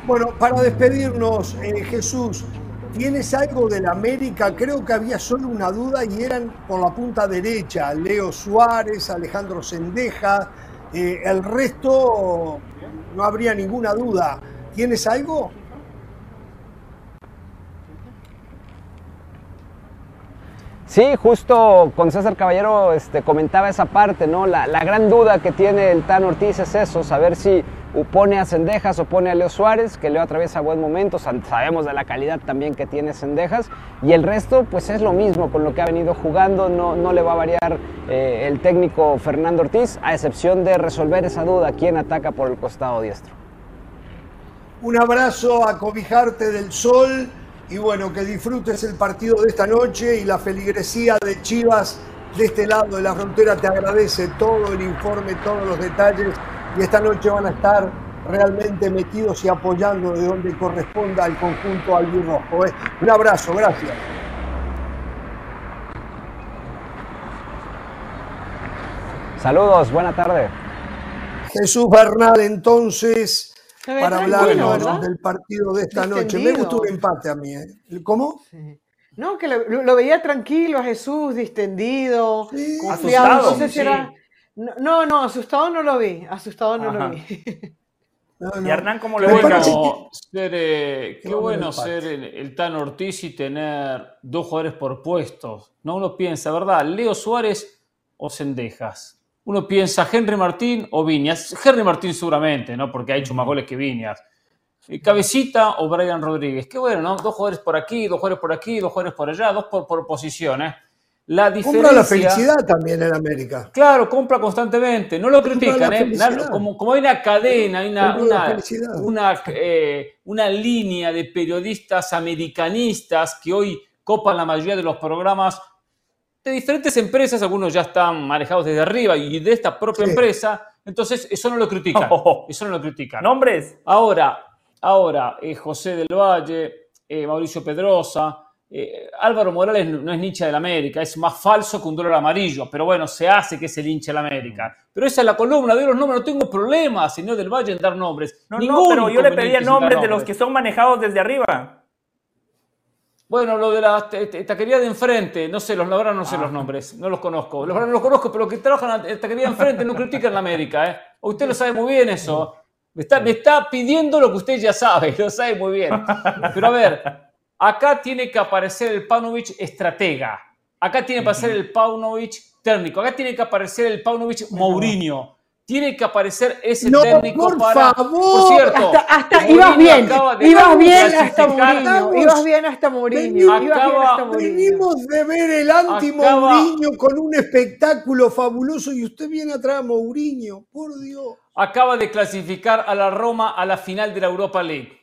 Bueno, para despedirnos, eh, Jesús, ¿tienes algo del América? Creo que había solo una duda y eran por la punta derecha, Leo Suárez, Alejandro Sendeja, eh, el resto no habría ninguna duda. ¿Tienes algo? Sí, justo con César Caballero este, comentaba esa parte, ¿no? La, gran duda que tiene el Tan Ortiz es eso, saber si pone a Cendejas o pone a Leo Suárez, que Leo atraviesa buen momento, sabemos de la calidad también que tiene Cendejas, y el resto pues es lo mismo con lo que ha venido jugando, no, no le va a variar eh, el técnico Fernando Ortiz, a excepción de resolver esa duda, quién ataca por el costado diestro. Un abrazo a cobijarte del sol y bueno, que disfrutes el partido de esta noche y la feligresía de Chivas de este lado de la frontera te agradece todo el informe, todos los detalles y esta noche van a estar realmente metidos y apoyando de donde corresponda al conjunto albirrojo. ¿eh? Un abrazo, gracias. Saludos, buena tarde. Jesús Bernal, entonces, para hablar del partido de esta noche. Me gustó un empate a mí. ¿eh? ¿Cómo? No, que lo, veía tranquilo a Jesús, distendido, confiado. No, sé si era... no, no, asustado no lo vi. Asustado no lo vi. ¿Y Hernán cómo le bueno ser, eh, qué bueno ser el, Tan Ortiz y tener dos jugadores por puestos. No uno piensa, ¿verdad? Leo Suárez o Cendejas uno piensa Henry Martín o Viñas. Henry Martín seguramente, ¿no? Porque ha hecho más goles que Viñas. Cabecita o Brian Rodríguez. Qué bueno, ¿no? Dos jugadores por aquí, dos jugadores por aquí, dos jugadores por allá, dos por, por posición, ¿eh? La diferencia... Compra la felicidad también en América. Claro, compra constantemente. No lo critican, ¿eh? Como, como, hay una cadena, hay una, una, eh, una línea de periodistas americanistas que hoy copan la mayoría de los programas de diferentes empresas, algunos ya están manejados desde arriba y de esta propia empresa, entonces eso no lo critican. (laughs) Oh. Eso no lo critican. ¿Nombres? Ahora, ahora eh, José del Valle, eh, Mauricio Pedrosa, eh, Álvaro Morales no es hincha del América, es más falso que un dólar amarillo, pero bueno, se hace que es el hincha del América. Pero esa es la columna de los nombres, no tengo problema, señor del Valle, en dar nombres. No, no, pero yo le pedía nombres de los que son manejados desde arriba. Bueno, lo de la taquería de enfrente, no sé, los ahora no sé los ah. nombres, no los conozco. Los no los conozco, pero los que trabajan en la taquería de enfrente no critican la América, ¿eh? Usted lo sabe muy bien eso. Me está, me está pidiendo lo que usted ya sabe, (laughs) lo sabe muy bien. Pero a ver, acá tiene que aparecer el Paunovic estratega. Acá tiene que aparecer el Paunovic técnico. Acá tiene que aparecer el Paunovic Mourinho tiene que aparecer ese técnico por para. Favor. Por cierto, hasta, ibas bien, ibas bien hasta Mourinho, ibas bien hasta Mourinho. Venimos de ver el anti-Mourinho con un espectáculo fabuloso y usted viene atrás, Mourinho, por Dios. Acaba de clasificar a la Roma a la final de la Europa League.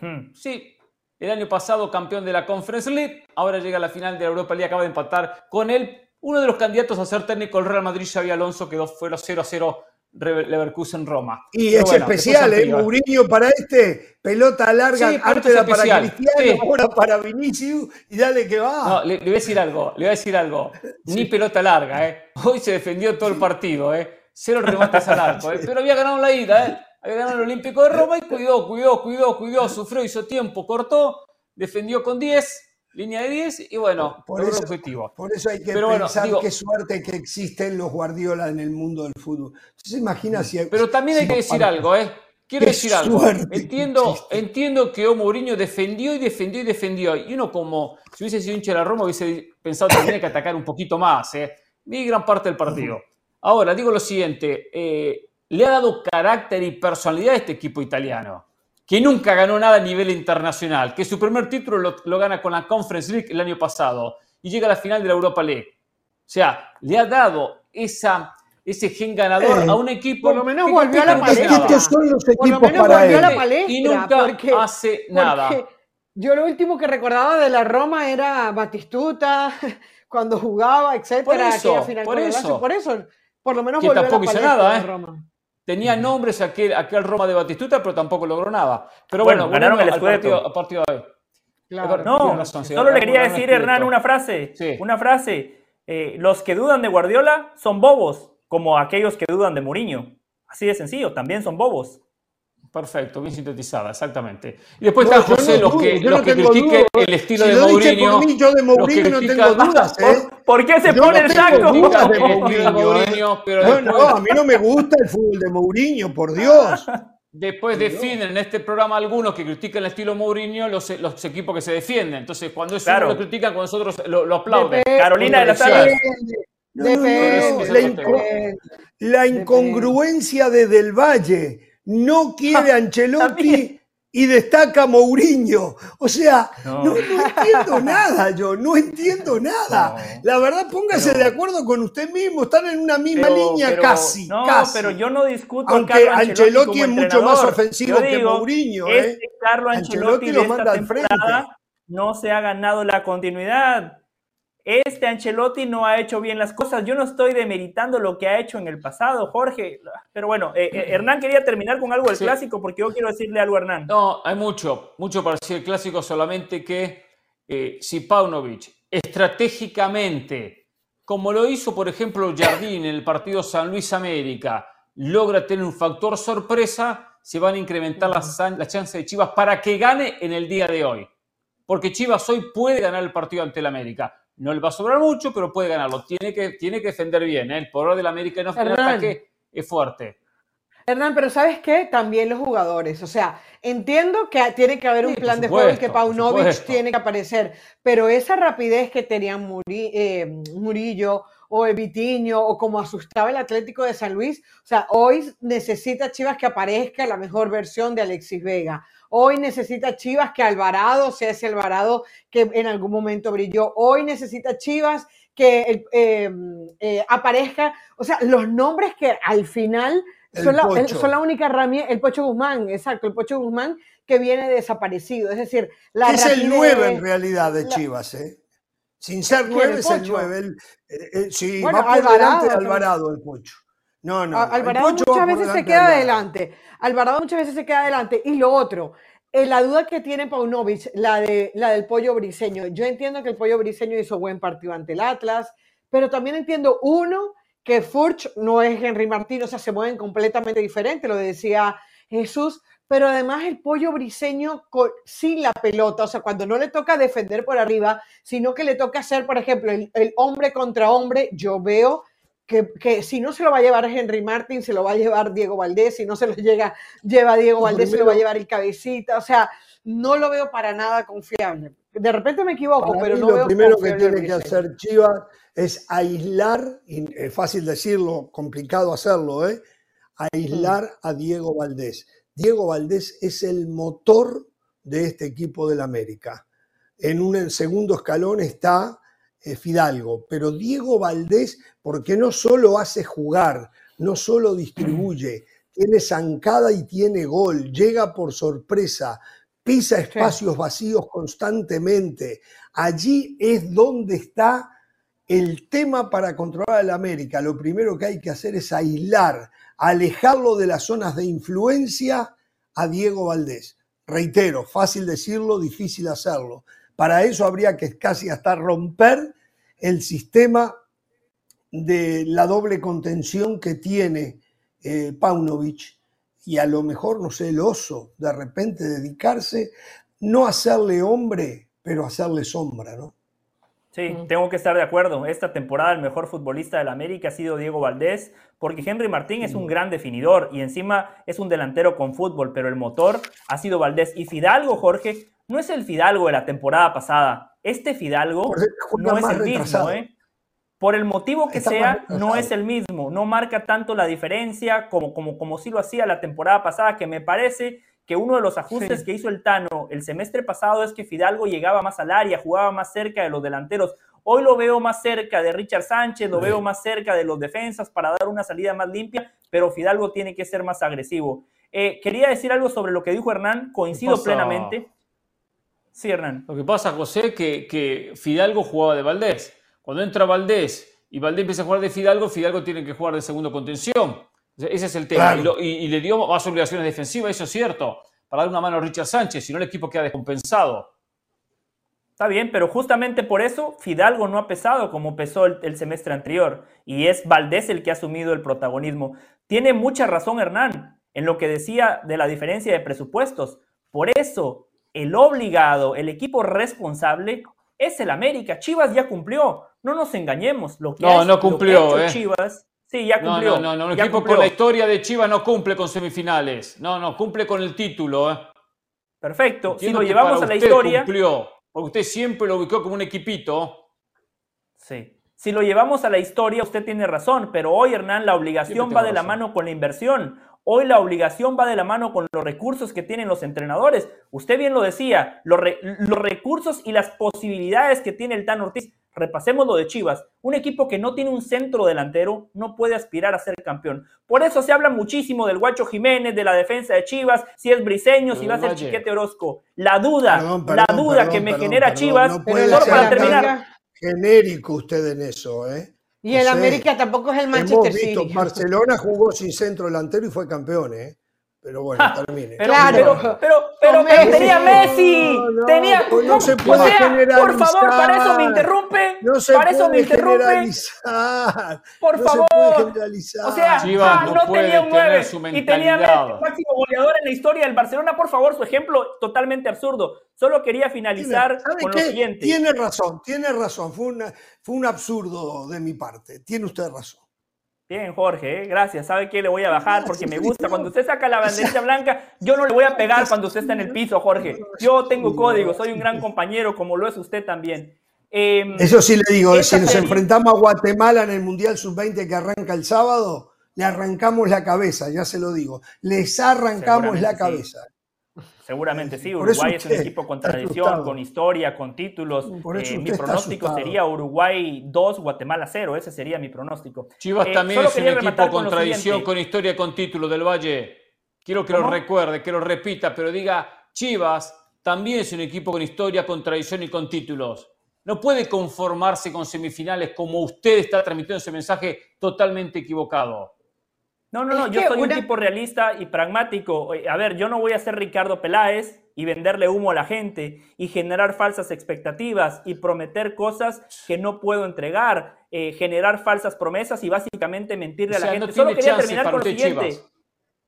Hmm. Sí, el año pasado campeón de la Conference League, ahora llega a la final de la Europa League, acaba de empatar con él uno de los candidatos a ser técnico del Real Madrid, Xavi Alonso, quedó fuera 0 a 0 Leverkusen Roma. Y es especial, ¿eh? Mourinho para este, pelota larga, sí, antes era para Cristiano, ahora para Vinicius, y dale que va. No, le, voy a decir algo, le voy a decir algo. (laughs) Ni pelota larga, ¿eh? Hoy se defendió todo el partido, ¿eh? Cero remates al arco, ¿eh? (laughs) Pero había ganado la ida, ¿eh? Ganado el Olímpico de Roma y cuidó, cuidó, cuidó, cuidó, sufrió, hizo tiempo, cortó, defendió con 10 línea de 10 y bueno, por eso, objetivo. Por eso hay que pensar qué suerte que existen los Guardiola en el mundo del fútbol. Entonces imagina si... Pero también hay que decir algo, ¿eh? Quiero decir algo. Entiendo, entiendo que O Mourinho defendió y defendió y defendió. Y uno como, si hubiese sido hincha de la Roma, hubiese pensado que tenía que atacar un poquito más. ¿eh? Vi gran parte del partido. (laughs) Ahora, digo lo siguiente. Eh, le ha dado carácter y personalidad a este equipo italiano que nunca ganó nada a nivel internacional, que su primer título lo, gana con la Conference League el año pasado y llega a la final de la Europa League. O sea, le ha dado esa, ese gen ganador eh, a un equipo. Por lo menos volvió a la palestra. Estos son los equipos para él. y nunca hace nada. Yo lo último que recordaba de la Roma era Batistuta, (laughs) cuando jugaba, etcétera. Por eso, por eso. por eso, por lo menos que volvió a la hizo nada, ¿eh? Roma. Tenía nombres aquel, aquel Roma de Batistuta, pero tampoco logró nada. Pero Bueno, bueno, ganaron el al partido, de hoy. Claro. No, razón, solo le quería decir, Hernán, una frase. Sí. Una frase. Eh, los que dudan de Guardiola son bobos, como aquellos que dudan de Mourinho. Así de sencillo, también son bobos. Perfecto, bien sintetizada, exactamente. Y después No, está yo José, no los que, los no que tengo critiquen el estilo Si de Mourinho. por mí, yo de los que Mourinho no critican- tengo dudas, ¿eh? ¿Por qué se Yo pone no el tengo saco? dudas de el estilo de Mourinho, ¿eh? Mourinho, pero No, después, no, a mí no me gusta el fútbol de Mourinho, por Dios. después definen en este programa algunos que critican el estilo Mourinho los, los equipos que se defienden. Entonces, cuando eso Claro. lo critican, cuando nosotros lo, lo aplauden. Depende. Carolina de la, inco- la incongruencia de Del Valle. No quiere (laughs) Ancelotti y destaca Mourinho. O sea, No. no, no entiendo (laughs) nada yo, no entiendo nada. No. La verdad, póngase Pero- de acuerdo con usted mismo, están en una misma Pero- línea pero- casi, No, casi. pero yo no discuto a Aunque Carlo Ancelotti es mucho más ofensivo que Mourinho, ¿eh? Este Carlo Ancelotti Ancelotti de lo esta temporada no se ha ganado la continuidad. Este Ancelotti no ha hecho bien las cosas. Yo no estoy demeritando lo que ha hecho en el pasado, Jorge. Pero bueno, eh, eh, Hernán quería terminar con algo del Sí. clásico porque yo quiero decirle algo a Hernán. No, hay mucho, mucho para decir el clásico, solamente que eh, si Paunovic estratégicamente, como lo hizo, por ejemplo, Jardín en el partido San Luis América, logra tener un factor sorpresa, se van a incrementar las, las chances de Chivas para que gane en el día de hoy. Porque Chivas hoy puede ganar el partido ante el América. No le va a sobrar mucho, pero puede ganarlo. Tiene que, tiene que defender bien. ¿eh? El poder del América en, Hernán. ataque es fuerte. Hernán, pero ¿sabes qué? También los jugadores. O sea, entiendo que tiene que haber un Sí, plan de juego y que Paunovic tiene que aparecer. Pero esa rapidez que tenían eh, Murillo o Evitiño o como asustaba el Atlético de San Luis, o sea, hoy necesita Chivas que aparezca la mejor versión de Alexis Vega. Hoy necesita Chivas que Alvarado sea ese Alvarado que en algún momento brilló. Hoy necesita Chivas que eh, eh, aparezca, o sea, los nombres que al final son la, Pocho. son la única herramienta, el Pocho Guzmán, exacto, el Pocho Guzmán que viene desaparecido. Es decir, la es el rapidez- 9 en realidad de Chivas, ¿eh? Sin ser ¿Quién, 9 el es el Pocho? 9. el- eh, eh, sí, Bueno, va por Alvarado, delante de pero- Alvarado el Pocho. No, no. Alvarado muchas veces se queda adelante. Alvarado muchas veces se queda adelante. Y lo otro, eh, la duda que tiene Paunovic, la, de, la del pollo briseño. Yo entiendo que el pollo briseño hizo buen partido ante el Atlas, pero también entiendo, uno, que Furch no es Henry Martín, o sea, se mueven completamente diferente, lo decía Jesús, pero además el pollo briseño con- sin la pelota, o sea, cuando no le toca defender por arriba, sino que le toca hacer, por ejemplo, el, el hombre contra hombre, yo veo que, que si no se lo va a llevar Henry Martin, se lo va a llevar Diego Valdés, si no se lo llega, lleva Diego Lo Valdés, se lo va a llevar el cabecita, o sea, no lo veo para nada confiable. De repente me equivoco, Para pero mí no lo veo primero que tiene que hacer Chivas es aislar, y es fácil decirlo, complicado hacerlo, ¿eh? aislar a Diego Valdés. Diego Valdés es el motor de este equipo del América. En un segundo escalón está eh, Fidalgo, pero Diego Valdés, porque no solo hace jugar, no solo distribuye, (clears throat) tiene zancada y tiene gol, llega por sorpresa, pisa espacios vacíos constantemente. Allí es donde está el tema para controlar al América. Lo primero que hay que hacer es aislar, alejarlo de las zonas de influencia a Diego Valdés. Reitero, fácil decirlo, difícil hacerlo. Para eso habría que casi hasta romper el sistema de la doble contención que tiene eh, Paunovic y a lo mejor, no sé, el oso, de repente dedicarse, no hacerle hombre, pero hacerle sombra, ¿no? Sí, tengo que estar de acuerdo. Esta temporada el mejor futbolista del América ha sido Diego Valdés, porque Henry Martín es un gran definidor y encima es un delantero con fútbol, pero el motor ha sido Valdés. Y Fidalgo, Jorge, no es el Fidalgo de la temporada pasada. Este Fidalgo no es el mismo. ¿eh? Por el motivo que Está sea, no es el mismo. No marca tanto la diferencia como, como, como sí lo hacía la temporada pasada, que me parece que uno de los ajustes Sí. que hizo el Tano el semestre pasado es que Fidalgo llegaba más al área, jugaba más cerca de los delanteros. Hoy lo veo más cerca de Richard Sánchez, lo Sí. veo más cerca de los defensas para dar una salida más limpia, pero Fidalgo tiene que ser más agresivo. Eh, quería decir algo sobre lo que dijo Hernán, coincido plenamente. Sí, Hernán. Lo que pasa, José, que, que Fidalgo jugaba de Valdés. Cuando entra Valdés y Valdés empieza a jugar de Fidalgo, Fidalgo tiene que jugar de segundo contención. Ese es el tema. Y, le dio más obligaciones defensivas, eso es cierto, para dar una mano a Richard Sánchez, si no el equipo queda descompensado. Está bien, pero justamente por eso Fidalgo no ha pesado como pesó el, semestre anterior y es Valdés el que ha asumido el protagonismo. Tiene mucha razón Hernán en lo que decía de la diferencia de presupuestos. Por eso el obligado, el equipo responsable es el América. Chivas ya cumplió. No nos engañemos. Lo que no, no cumplió. eh. Chivas. Sí, ya cumplió. No, no, no. El equipo con la historia de Chivas no cumple con semifinales. No, no, cumple con el título. ¿eh? Perfecto. si lo llevamos a la historia. Cumplió, porque usted siempre lo ubicó como un equipito. Sí. Si lo llevamos a la historia, usted tiene razón, pero hoy, Hernán, la obligación va de la mano con la inversión. Hoy la obligación va de la mano con los recursos que tienen los entrenadores. Usted bien lo decía, los, recursos y las posibilidades que tiene el Tan Ortiz. Repasemos lo de Chivas. Un equipo que no tiene un centro delantero no puede aspirar a ser campeón. Por eso se habla muchísimo del Guacho Jiménez, de la defensa de Chivas, si es Briseño, si va a ser Chiquete Orozco. La duda, la duda que me genera Chivas, no solo para terminar. Genérico usted en eso, ¿eh? Y el América tampoco es el Manchester City. Barcelona jugó sin centro delantero y fue campeón, ¿eh? Pero bueno, (laughs) termine. Pero, claro. Pero, pero, tenía Messi. tenía. No, se puede generalizar. Por favor, para eso me interrumpe. No se para eso me interrumpe. Generalizar. Por favor. O sea, ah, no, tenía un 9 y tenía el máximo goleador en la historia del Barcelona. Por favor, su ejemplo totalmente absurdo. Solo quería finalizar con lo siguiente. Tiene razón, tiene razón. Fue, una, fue un absurdo de mi parte. Tiene usted razón. Bien, Jorge, ¿eh? gracias. ¿Sabe qué? Le voy a bajar porque me (laughs) gusta. Cuando usted saca la banderita blanca, yo no le voy a pegar cuando usted está en el piso, Jorge. Yo tengo código, soy un gran compañero, como lo es usted también. Em, Eso sí le digo, si nos enfrentamos a Guatemala en el Mundial Sub-20 que arranca el sábado, le arrancamos la cabeza, ya se lo digo. Les arrancamos la cabeza. Seguramente sí, Uruguay es un equipo con tradición, con historia, con títulos. Eh, mi pronóstico sería Uruguay 2, Guatemala 0, ese sería mi pronóstico. Chivas eh, también es un equipo con, tradición, con historia, con títulos del Valle. Quiero que lo recuerde, que lo repita, pero diga, Chivas también es un equipo con historia, con tradición y con títulos. No puede conformarse con semifinales como usted está transmitiendo ese mensaje totalmente equivocado. No, no, no, yo soy un tipo realista y pragmático. A ver, yo no voy a ser Ricardo Peláez y venderle humo a la gente y generar falsas expectativas y prometer cosas que no puedo entregar, eh, generar falsas promesas y básicamente mentirle a la gente. Solo quería terminar con lo siguiente.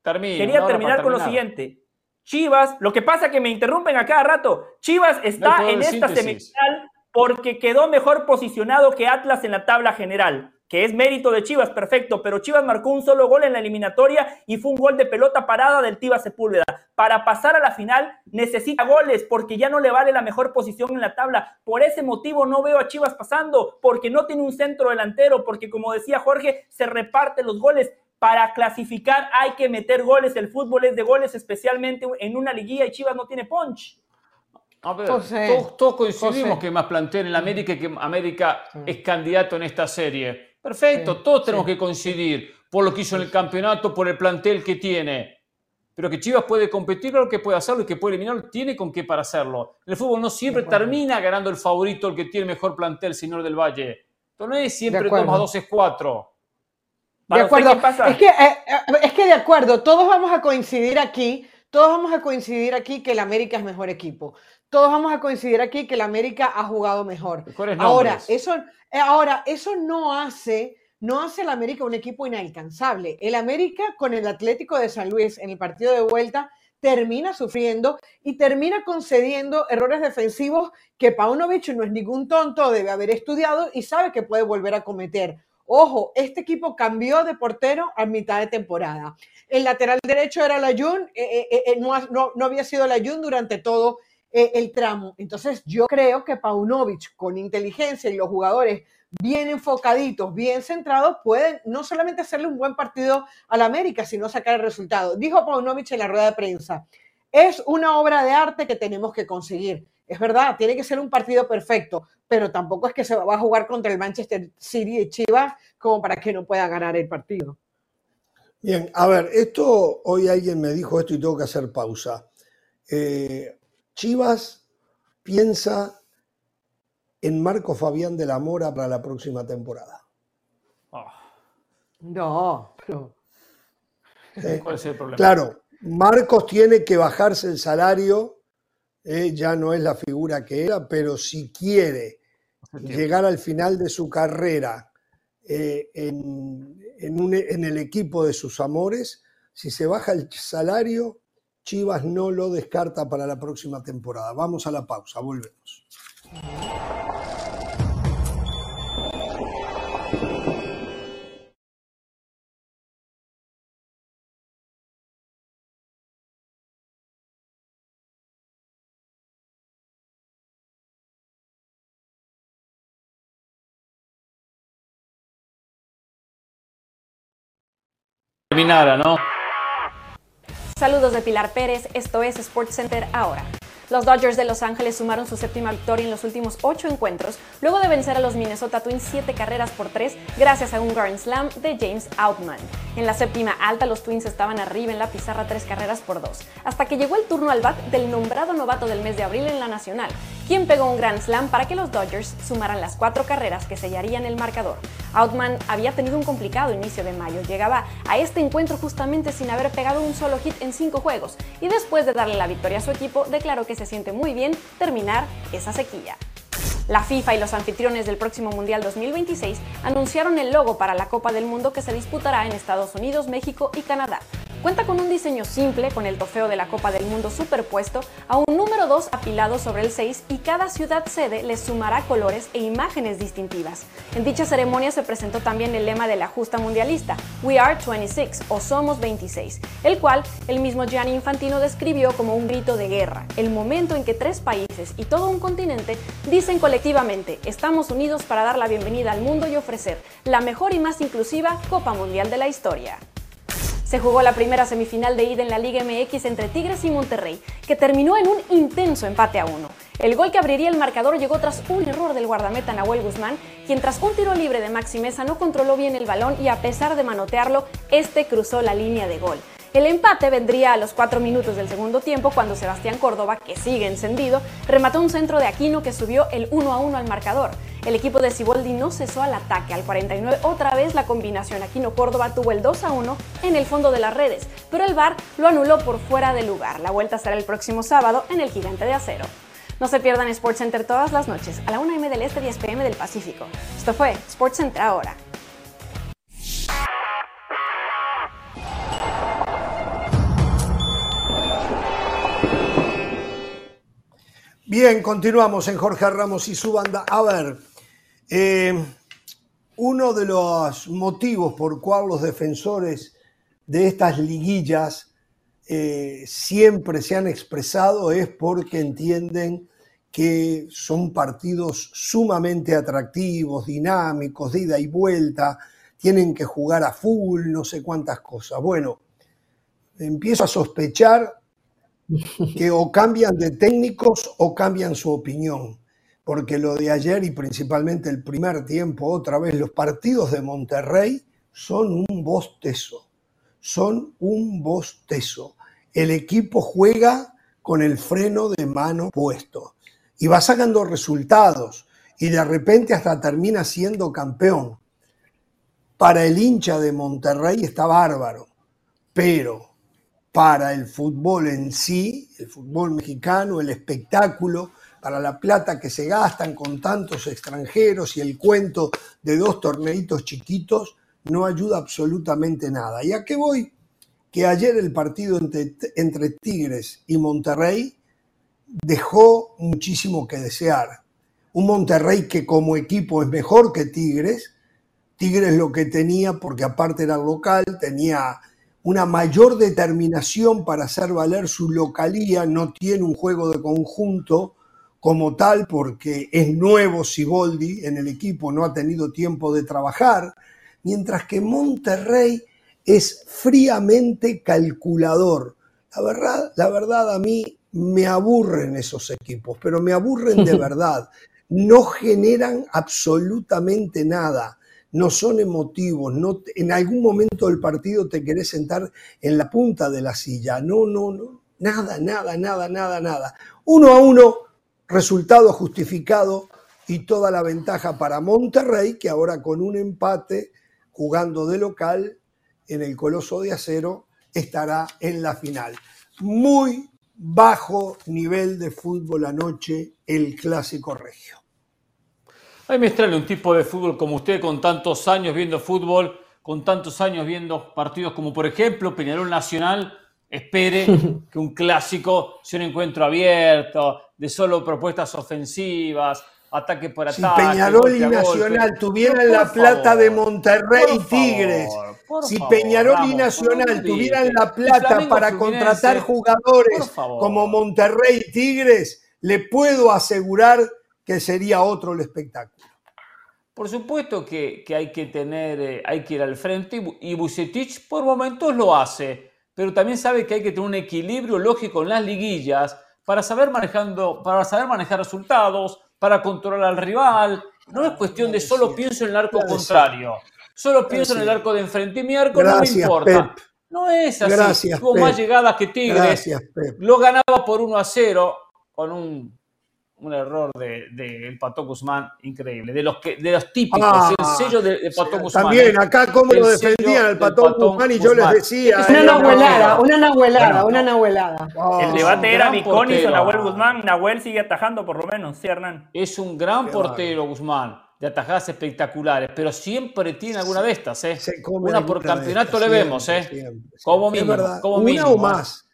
quería terminar con lo siguiente. Chivas, lo que pasa es que me interrumpen a cada rato. Chivas está en esta semifinal porque quedó mejor posicionado que Atlas en la tabla general que es mérito de Chivas, perfecto, pero Chivas marcó un solo gol en la eliminatoria y fue un gol de pelota parada del Tiva Sepúlveda. Para pasar a la final necesita goles porque ya no le vale la mejor posición en la tabla. Por ese motivo no veo a Chivas pasando, porque no tiene un centro delantero, porque como decía Jorge, se reparten los goles. Para clasificar hay que meter goles, el fútbol es de goles, especialmente en una liguilla y Chivas no tiene punch. A ver, todos, coincidimos que más plantel en la América y que América es candidato en esta serie. Perfecto, todos tenemos que coincidir por lo que hizo en el campeonato, por el plantel que tiene. Pero que Chivas puede competir, claro que puede hacerlo y que puede eliminarlo, tiene con qué para hacerlo. En el fútbol no siempre termina ganando el favorito, el que tiene mejor plantel, señor del Valle. Entonces no es siempre 2 más 2 es 4. De acuerdo. Es que, eh, eh, es que de acuerdo, todos vamos a coincidir aquí, todos vamos a coincidir aquí que el América es mejor equipo. Todos vamos a coincidir aquí que el América ha jugado mejor. Ahora, eso, eh, ahora, eso no hace, no hace el América un equipo inalcanzable. El América con el Atlético de San Luis en el partido de vuelta termina sufriendo y termina concediendo errores defensivos que Paunovic no es ningún tonto, debe haber estudiado y sabe que puede volver a cometer. Ojo, este equipo cambió de portero a mitad de temporada. El lateral derecho era la Jun, eh, eh, no, no, había sido la Jun durante todo eh, el tramo. Entonces yo creo que Paunovic con inteligencia y los jugadores bien enfocaditos, bien centrados, pueden no solamente hacerle un buen partido al América, sino sacar el resultado. Dijo Paunovic en la rueda de prensa, es una obra de arte que tenemos que conseguir. Es verdad, tiene que ser un partido perfecto, pero tampoco es que se va a jugar contra el Manchester City y Chivas como para que no pueda ganar el partido. Bien, a ver, esto hoy alguien me dijo esto y tengo que hacer pausa. Eh, Chivas piensa en Marco Fabián de la Mora para la próxima temporada? No, pero... ¿Cuál es el problema? Claro, Marcos tiene que bajarse el salario, eh, ya no es la figura que era, pero si quiere llegar al final de su carrera eh, en, en el equipo de sus amores, si se baja el salario, Chivas no lo descarta para la próxima temporada. Vamos a la pausa, volvemos. Saludos de Pilar Pérez, esto es Sports Center ahora. Los Dodgers de Los Ángeles sumaron su séptima victoria en los últimos ocho encuentros, luego de vencer a los Minnesota Twins siete carreras por tres gracias a un Grand Slam de James Outman. En la séptima alta, los Twins estaban arriba en la pizarra tres carreras por dos, hasta que llegó el turno al bat del nombrado novato del mes de abril en la Nacional, quien pegó un Grand Slam para que los Dodgers sumaran las cuatro carreras que sellarían el marcador. Outman había tenido un complicado inicio de mayo, llegaba a este encuentro justamente sin haber pegado un solo hit en cinco juegos, y después de darle la victoria a su equipo, declaró que se siente muy bien terminar esa sequía. La FIFA y los anfitriones del próximo Mundial 2026 anunciaron el logo para la Copa del Mundo que se disputará en Estados Unidos, México y Canadá. Cuenta con un diseño simple, con el trofeo de la Copa del Mundo superpuesto a un número 2 apilado sobre el 6 y cada ciudad sede le sumará colores e imágenes distintivas. En dicha ceremonia se presentó también el lema de la justa mundialista, We are 26 o Somos 26, el cual el mismo Gianni Infantino describió como un grito de guerra, el momento en que tres países y todo un continente dicen colectivamente, estamos unidos para dar la bienvenida al mundo y ofrecer la mejor y más inclusiva Copa Mundial de la historia. Se jugó la primera semifinal de ida en la Liga MX entre Tigres y Monterrey, que terminó en un intenso empate a uno. El gol que abriría el marcador llegó tras un error del guardameta Nahuel Guzmán, quien tras un tiro libre de Maxi Mesa no controló bien el balón y a pesar de manotearlo, este cruzó la línea de gol. El empate vendría a los cuatro minutos del segundo tiempo cuando Sebastián Córdoba, que sigue encendido, remató un centro de Aquino que subió el 1 a 1 al marcador. El equipo de Ciboldi no cesó al ataque. Al 49 otra vez la combinación Aquino-Córdoba tuvo el 2 a 1 en el fondo de las redes, pero el VAR lo anuló por fuera de lugar. La vuelta será el próximo sábado en el Gigante de Acero. No se pierdan Sports Center todas las noches a la 1 m del Este 10 pm del Pacífico. Esto fue Sports Center ahora. Bien, continuamos en Jorge Ramos y su banda. A ver, eh, uno de los motivos por cual los defensores de estas liguillas eh, siempre se han expresado es porque entienden que son partidos sumamente atractivos, dinámicos, de ida y vuelta, tienen que jugar a full, no sé cuántas cosas. Bueno, empiezo a sospechar (laughs) que o cambian de técnicos o cambian su opinión. Porque lo de ayer y principalmente el primer tiempo, otra vez, los partidos de Monterrey son un bostezo. Son un bostezo. El equipo juega con el freno de mano puesto y va sacando resultados y de repente hasta termina siendo campeón. Para el hincha de Monterrey está bárbaro, pero para el fútbol en sí, el fútbol mexicano, el espectáculo, para la plata que se gastan con tantos extranjeros y el cuento de dos torneitos chiquitos, no ayuda absolutamente nada. ¿Y a qué voy? Que ayer el partido entre, entre Tigres y Monterrey dejó muchísimo que desear. Un Monterrey que como equipo es mejor que Tigres. Tigres lo que tenía, porque aparte era local, tenía una mayor determinación para hacer valer su localía, no tiene un juego de conjunto como tal porque es nuevo Siboldi en el equipo, no ha tenido tiempo de trabajar, mientras que Monterrey es fríamente calculador. La verdad, la verdad a mí me aburren esos equipos, pero me aburren de (laughs) verdad. No generan absolutamente nada no son emotivos, no, en algún momento del partido te querés sentar en la punta de la silla, no, no, no, nada, nada, nada, nada, nada. Uno a uno, resultado justificado y toda la ventaja para Monterrey, que ahora con un empate, jugando de local en el Coloso de Acero, estará en la final. Muy bajo nivel de fútbol anoche el clásico regio. Ay, me extraña un tipo de fútbol como usted, con tantos años viendo fútbol, con tantos años viendo partidos como por ejemplo Peñarol Nacional, espere (laughs) que un clásico sea un encuentro abierto, de solo propuestas ofensivas, ataque por ataque. Si Peñarol y Nacional tuvieran la plata de Monterrey y Tigres, si Peñarol y Nacional tuvieran la plata para contratar jugadores como Monterrey y Tigres, le puedo asegurar que sería otro el espectáculo. Por supuesto que, hay que tener, eh, hay que ir al frente y Bucetich por momentos lo hace, pero también sabe que hay que tener un equilibrio lógico en las liguillas para saber, manejando, para saber manejar resultados, para controlar al rival. No es cuestión de solo pienso en el arco contrario, solo pienso en el arco de enfrente y mi arco no me importa. No es así. Tuvo más llegadas que Tigres. Lo ganaba por 1 a 0 con un un error de, de Pato Guzmán increíble. De los, que, de los típicos, ah, el sello de, de Pato Guzmán. También, acá cómo lo defendían al Pato, Guzmán y yo les decía. Una nahuelada, una nahuelada, una nahuelada. el debate era Viconis o Nahuel Guzmán. Nahuel sigue atajando por lo menos, sí, Hernán. Es un gran portero, Guzmán de atajadas espectaculares, pero siempre tiene alguna de estas, ¿eh? Una por campeonato le vemos, ¿eh? como mínimo, como Una o más.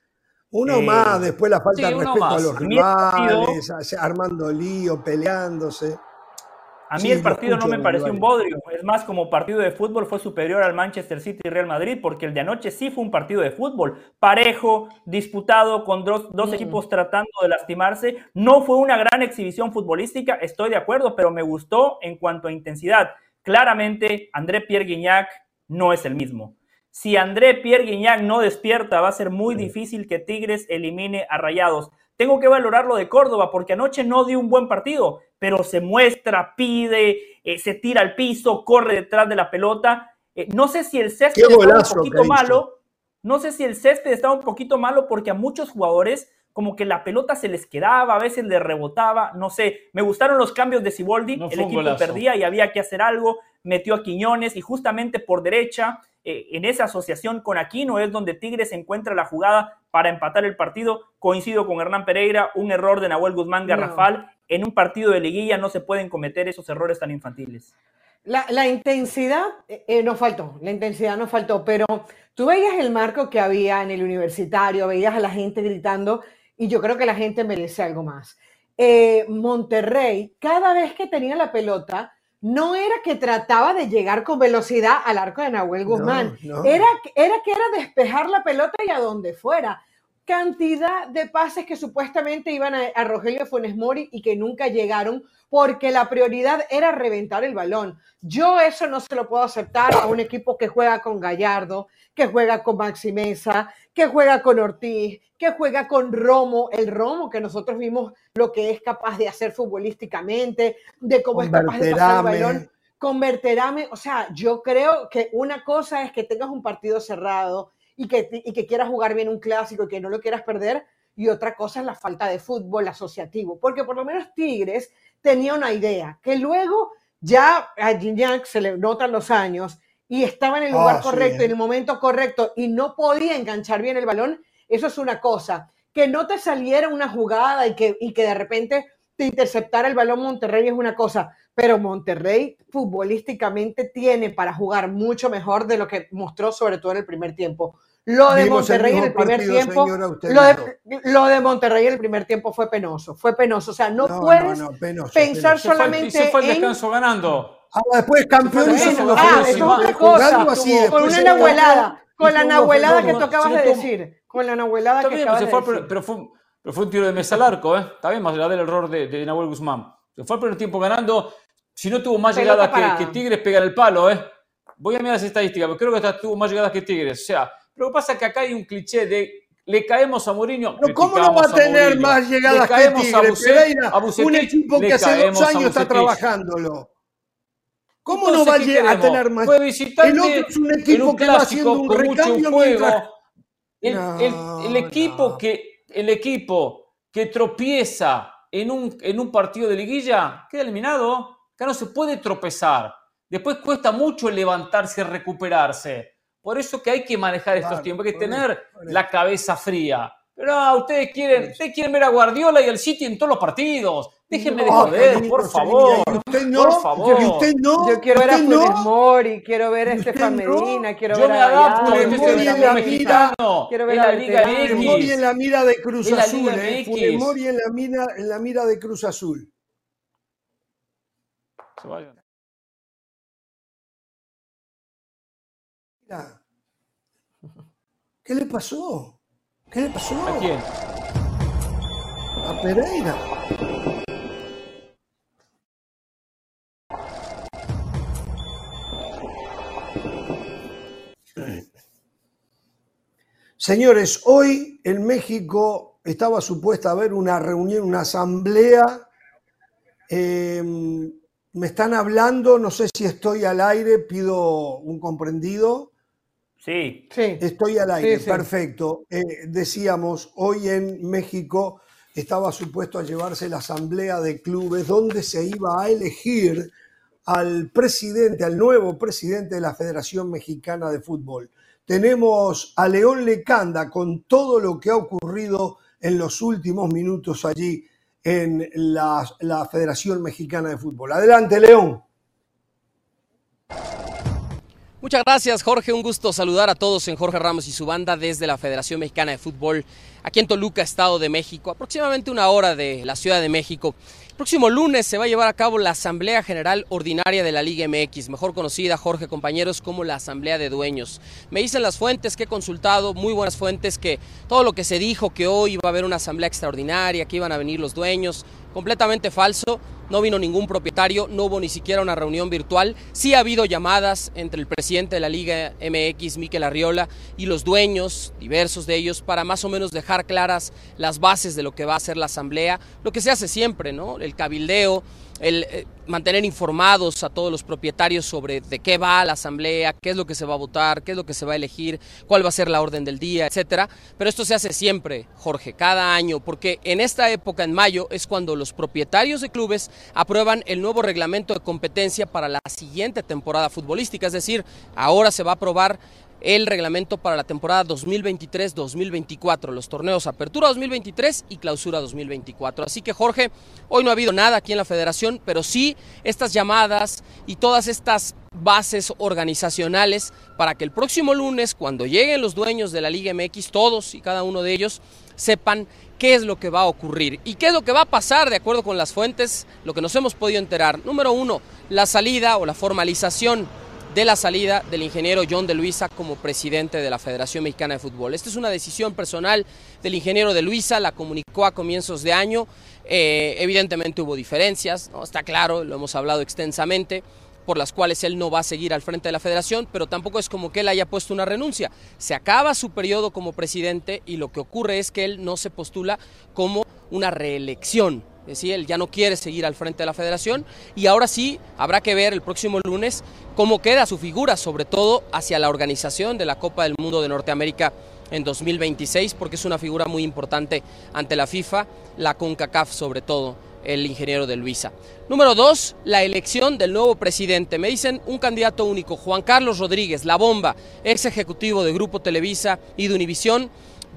Uno eh, más, después la falta de respeto a los rivales, armando lío, peleándose. A mí el partido no me pareció un bodrio. Es más, como partido de fútbol fue superior al Manchester City y Real Madrid, porque el de anoche sí fue un partido de fútbol. Parejo, disputado, con dos, dos equipos tratando de lastimarse. No fue una gran exhibición futbolística, estoy de acuerdo, pero me gustó en cuanto a intensidad. Claramente, André Pierre Guignac no es el mismo. Si André Pierre Guignac no despierta, va a ser muy difícil que Tigres elimine a Rayados. Tengo que valorar lo de Córdoba porque anoche no dio un buen partido, pero se muestra, pide, eh, se tira al piso, corre detrás de la pelota. Eh, no sé si el césped está un poquito malo. No sé si el césped estaba un poquito malo porque a muchos jugadores como que la pelota se les quedaba, a veces le rebotaba, no sé. Me gustaron los cambios de Siboldi, el equipo perdía y había que hacer algo. Metió a Quiñones y justamente por derecha eh, en esa asociación con Aquino es donde Tigres encuentra la jugada para empatar el partido. Coincido con Hernán Pereira, un error de Nahuel Guzmán Garrafal. En un partido de liguilla no se pueden cometer esos errores tan infantiles. La, intensidad eh, eh, no faltó, la intensidad no faltó, pero tú veías el marco que había en el universitario, veías a la gente gritando y yo creo que la gente merece algo más. Monterrey, cada vez que tenía la pelota, no era que trataba de llegar con velocidad al arco de Nahuel Guzmán, Era, era que era despejar la pelota y a donde fuera. Cantidad de pases que supuestamente iban a, Rogelio Funes Mori y que nunca llegaron porque la prioridad era reventar el balón. Yo eso no se lo puedo aceptar a un equipo que juega con Gallardo, que juega con Maxi Mesa, que juega con Ortiz, que juega con Romo, el Romo que nosotros vimos lo que es capaz de hacer futbolísticamente, de cómo es capaz de pasar el balón, converterame, o sea, yo creo que una cosa es que tengas un partido cerrado y que, y que quieras jugar bien un clásico y que no lo quieras perder, y otra cosa es la falta de fútbol asociativo, porque por lo menos Tigres tenía una idea, que luego ya a Gignac se le notan los años y estaba en el lugar ah, correcto, en el momento correcto y no podía enganchar bien el balón, eso es una cosa. Que no te saliera una jugada y que, y que de repente te interceptara el balón Monterrey es una cosa, pero Monterrey futbolísticamente tiene para jugar mucho mejor de lo que mostró sobre todo en el primer tiempo. Lo de Monterrey en el primer tiempo, lo de, Monterrey en el primer tiempo fue penoso, fue penoso. O sea, no, puedes pensar solamente. Se fue el descanso ganando. Ah, después campeón ah, es otra cosa. con una nahuelada, con la nahuelada que tú acabas de decir. Con la nahuelada que acabas de decir. Pero fue, pero fue un tiro de mesa al arco, ¿eh? Está bien, más allá del error de, de Nahuel Guzmán. Se fue el primer tiempo ganando. Si no tuvo más llegadas que, que, Tigres, pegar el palo, ¿eh? Voy a mirar las estadísticas, pero creo que tuvo más llegadas que Tigres. O sea, lo que pasa es que acá hay un cliché de le caemos a Mourinho. ¿Cómo no va a tener más llegadas que Tigres? A un equipo que hace dos años está trabajándolo. ¿Cómo no va a, tener más? Fue visitante el otro es un equipo que va haciendo un con mucho juego. El, el, equipo que, el equipo que tropieza en un, en un partido de liguilla, queda eliminado. Acá no se puede tropezar. Después cuesta mucho levantarse y recuperarse. Por eso que hay que manejar estos tiempos, hay que tener la cabeza fría. Pero ah, ustedes quieren, ustedes quieren ver a Guardiola y al City en todos los partidos. Déjenme de joder, por favor. Usted no, por favor. usted no, yo quiero ver a Funes Mori, quiero ver a Estefan Medina, quiero ver a Funes Mori en la mira, quiero ver a la Liga X. Mori en la mira de Cruz Azul, eh. Funes Mori en la mira, en la mira de Cruz Azul. Se vayan. ¿Qué le pasó? ¿Qué le pasó? ¿A quién? A Pereira. Señores, hoy en México estaba supuesta a haber una reunión, una asamblea. Em, me están hablando, no sé si estoy al aire, pido un comprendido. Sí, sí. Estoy al aire, perfecto. Eh, decíamos, hoy en México estaba supuesto a llevarse la asamblea de clubes donde se iba a elegir al presidente, al nuevo presidente de la Federación Mexicana de Fútbol. Tenemos a León Lecanda con todo lo que ha ocurrido en los últimos minutos allí en la, la Federación Mexicana de Fútbol. Adelante, León. Muchas gracias, Jorge. Un gusto saludar a todos en Jorge Ramos y su banda desde la Federación Mexicana de Fútbol, aquí en Toluca, Estado de México, aproximadamente una hora de la Ciudad de México. El próximo lunes se va a llevar a cabo la Asamblea General Ordinaria de la Liga MX, mejor conocida, Jorge, compañeros, como la Asamblea de Dueños. Me dicen las fuentes que he consultado, muy buenas fuentes, que todo lo que se dijo, que hoy iba a haber una Asamblea Extraordinaria, que iban a venir los dueños, completamente falso no vino ningún propietario, no hubo ni siquiera una reunión virtual. Sí ha habido llamadas entre el presidente de la Liga MX, Miquel Arriola, y los dueños, diversos de ellos, para más o menos dejar claras las bases de lo que va a ser la asamblea, lo que se hace siempre, ¿no? El cabildeo, el eh, mantener informados a todos los propietarios sobre de qué va la asamblea, qué es lo que se va a votar, qué es lo que se va a elegir, cuál va a ser la orden del día, etcétera. Pero esto se hace siempre, Jorge, cada año, porque en esta época, en mayo, es cuando los propietarios de clubes aprueban el nuevo reglamento de competencia para la siguiente temporada futbolística. Es decir, ahora se va a aprobar el reglamento para la temporada 2023-2024, los torneos Apertura 2023 y Clausura 2024. Así que Jorge, hoy no ha habido nada aquí en la federación, pero sí estas llamadas y todas estas bases organizacionales para que el próximo lunes, cuando lleguen los dueños de la Liga MX, todos y cada uno de ellos, sepan qué es lo que va a ocurrir y qué es lo que va a pasar de acuerdo con las fuentes, lo que nos hemos podido enterar. Número uno, la salida o la formalización de la salida del ingeniero John de Luisa como presidente de la Federación Mexicana de Fútbol. Esta es una decisión personal del ingeniero de Luisa, la comunicó a comienzos de año. Eh, evidentemente hubo diferencias, está claro, lo hemos hablado extensamente por las cuales él no va a seguir al frente de la federación, pero tampoco es como que él haya puesto una renuncia. Se acaba su periodo como presidente y lo que ocurre es que él no se postula como una reelección es decir, él ya no quiere seguir al frente de la federación y ahora sí habrá que ver el próximo lunes cómo queda su figura, sobre todo hacia la organización de la Copa del Mundo de Norteamérica en 2026, porque es una figura muy importante ante la FIFA, la CONCACAF sobre todo, el ingeniero de Luisa. Número dos, la elección del nuevo presidente. Me dicen un candidato único, Juan Carlos Rodríguez, la bomba, ex ejecutivo de Grupo Televisa y de Univisión,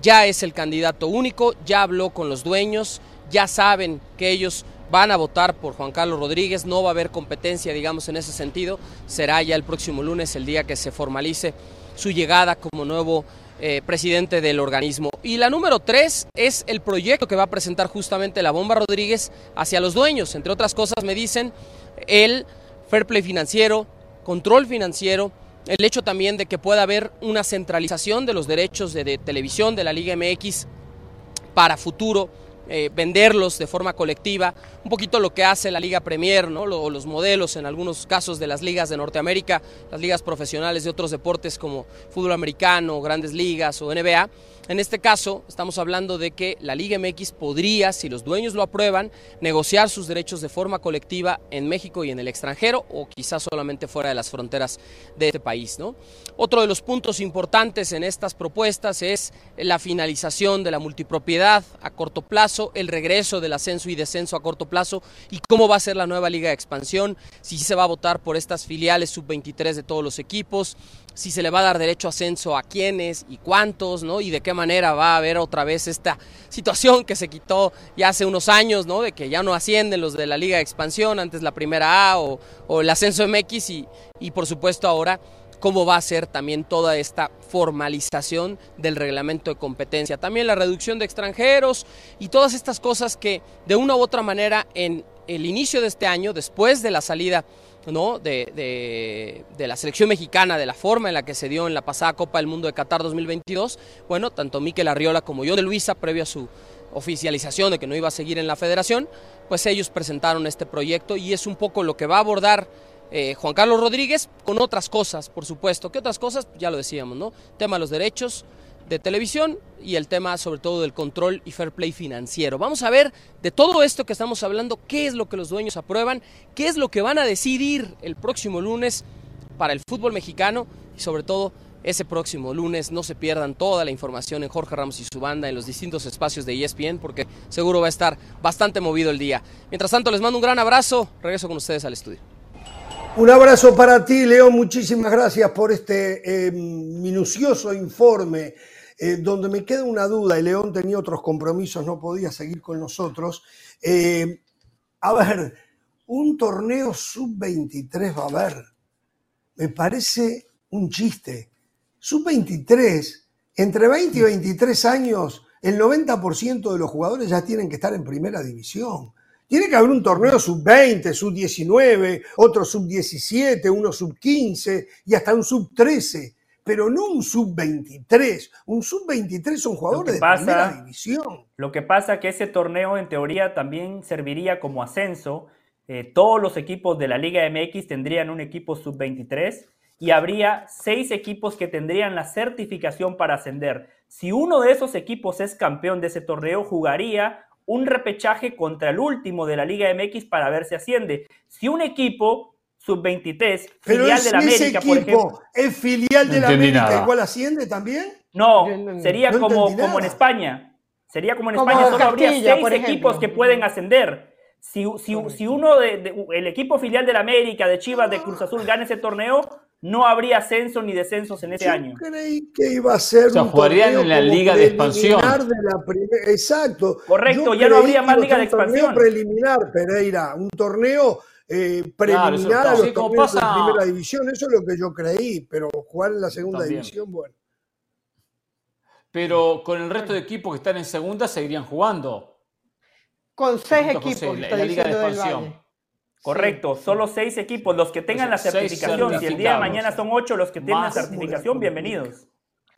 ya es el candidato único, ya habló con los dueños, ya saben que ellos van a votar por Juan Carlos Rodríguez, no va a haber competencia, digamos, en ese sentido, será ya el próximo lunes el día que se formalice su llegada como nuevo eh, presidente del organismo. Y la número tres es el proyecto que va a presentar justamente la Bomba Rodríguez hacia los dueños, entre otras cosas me dicen el fair play financiero, control financiero, el hecho también de que pueda haber una centralización de los derechos de televisión de la Liga MX para futuro eh, venderlos de forma colectiva, un poquito lo que hace la Liga Premier, ¿no? los modelos en algunos casos de las ligas de Norteamérica, las ligas profesionales de otros deportes como fútbol americano, grandes ligas o NBA. En este caso, estamos hablando de que la Liga MX podría, si los dueños lo aprueban, negociar sus derechos de forma colectiva en México y en el extranjero o quizás solamente fuera de las fronteras de este país. ¿no? Otro de los puntos importantes en estas propuestas es la finalización de la multipropiedad a corto plazo el regreso del ascenso y descenso a corto plazo y cómo va a ser la nueva liga de expansión, si se va a votar por estas filiales sub-23 de todos los equipos, si se le va a dar derecho a ascenso a quiénes y cuántos, ¿no? Y de qué manera va a haber otra vez esta situación que se quitó ya hace unos años, ¿no? De que ya no ascienden los de la Liga de Expansión, antes la primera A o, el ascenso MX y, y por supuesto ahora cómo va a ser también toda esta formalización del reglamento de competencia. También la reducción de extranjeros y todas estas cosas que de una u otra manera en el inicio de este año, después de la salida ¿no? De, de, la selección mexicana, de la forma en la que se dio en la pasada Copa del Mundo de Qatar 2022, bueno, tanto Miquel Arriola como yo de Luisa, previo a su oficialización de que no iba a seguir en la federación, pues ellos presentaron este proyecto y es un poco lo que va a abordar eh, Juan Carlos Rodríguez con otras cosas, por supuesto. ¿Qué otras cosas? Ya lo decíamos, ¿no? Tema de los derechos de televisión y el tema sobre todo del control y fair play financiero. Vamos a ver de todo esto que estamos hablando, qué es lo que los dueños aprueban, qué es lo que van a decidir el próximo lunes para el fútbol mexicano y sobre todo ese próximo lunes. No se pierdan toda la información en Jorge Ramos y su banda en los distintos espacios de ESPN porque seguro va a estar bastante movido el día. Mientras tanto, les mando un gran abrazo. Regreso con ustedes al estudio. Un abrazo para ti, Leo. Muchísimas gracias por este eh, minucioso informe, eh, donde me queda una duda, y León tenía otros compromisos, no podía seguir con nosotros. Eh, a ver, un torneo sub-23 va a haber. Me parece un chiste. Sub-23, entre 20 y 23 años, el 90% de los jugadores ya tienen que estar en primera división. Tiene que haber un torneo sub-20, sub-19, otro sub-17, uno sub-15 y hasta un sub-13, pero no un sub-23. Un sub-23 son jugadores de primera división. Lo que pasa es que ese torneo en teoría también serviría como ascenso. Eh, todos los equipos de la Liga MX tendrían un equipo sub-23 y habría seis equipos que tendrían la certificación para ascender. Si uno de esos equipos es campeón de ese torneo, jugaría un repechaje contra el último de la Liga MX para ver si asciende. Si un equipo sub-23, filial de la América, por ejemplo. ¿Es filial de la América igual asciende también? No, sería como, como en España. Sería como en España, solo habría seis equipos que pueden ascender. Si, si, si uno de, el equipo filial de la América, de Chivas, de Cruz Azul gana ese torneo, no habría ascenso ni descensos en ese Yo año. creí que iba a ser O sea, un jugarían en la liga de expansión. de la Exacto. Correcto, Yo ya no habría más liga de ser un torneo expansión. preliminar, Pereira, un torneo eh, preliminar eso, a los sí, pasa- de primera división. Eso es lo que yo creí, pero jugar en la segunda También. división, bueno. Pero con el resto de equipos que están en segunda seguirían jugando. Con seis Junto con equipos, seis, la- está la Liga de Expansión. Correcto, solo seis equipos, los que tengan la certificación. Si el día de mañana son ocho los que tienen la certificación, bienvenidos.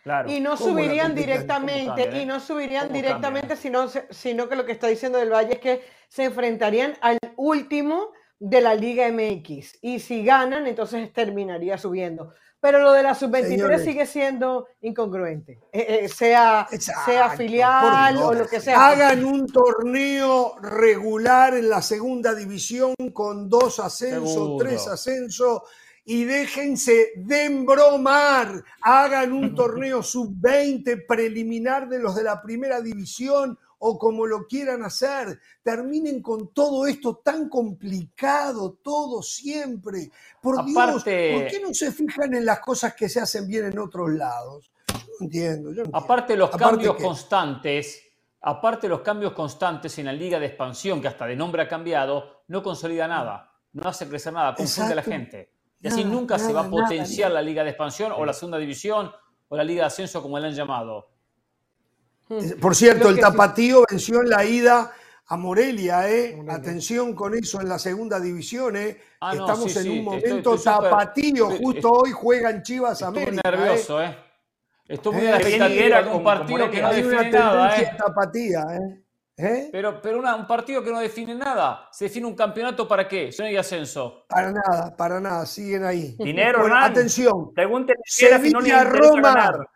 Claro. Y no ¿Cómo la subirían directamente, ¿Cómo cambia, eh? y no subirían ¿Cómo directamente, cambia? sino, sino que lo que está diciendo del Valle es que se enfrentarían al último de la Liga MX. Y si ganan, entonces terminaría subiendo. Pero lo de la sub-23 Señores. sigue siendo incongruente. Eh, eh, sea, Exacto, sea filial o lo que sea. Hagan un torneo regular en la segunda división con dos ascensos, Seguro. tres ascensos y déjense de embromar. Hagan un (laughs) torneo sub-20 preliminar de los de la primera división o como lo quieran hacer. Terminen con todo esto tan complicado, todo siempre. Por Dios, Aparte- ¿por qué no se fijan en las cosas que se hacen bien en otros lados? Yo no entiendo. yo no entiendo. Aparte de los Aparte cambios que- constantes, aparte de los cambios constantes en la liga de expansión, que hasta de nombre ha cambiado, no consolida nada, no hace crecer nada, confunde a la gente. Y así Nada, nunca se va a nada, potenciar la liga de expansión o la segunda división o la liga de ascenso como la han llamado. Por cierto, el sí- Tapatío venció en la ida a Morelia, ¿eh? Atención con eso en la segunda división, ¿eh? Ah, no, Estamos sí, en sí, un momento estoy Tapatío. Justo hoy juegan Chivas Estoy América. ¿eh? nervioso, ¿eh? Estoy muy Eh, expectativa un partido que no. Hay define nada, ¿eh? tapatía, ¿eh? ¿Eh? Pero, pero una- un partido que no define nada. ¿Se define un campeonato para qué? Si no hay ascenso. Para nada, para nada, siguen ahí. Dinero, Bueno, atención. Pregúntenle si no le Sevilla, interesa Roma.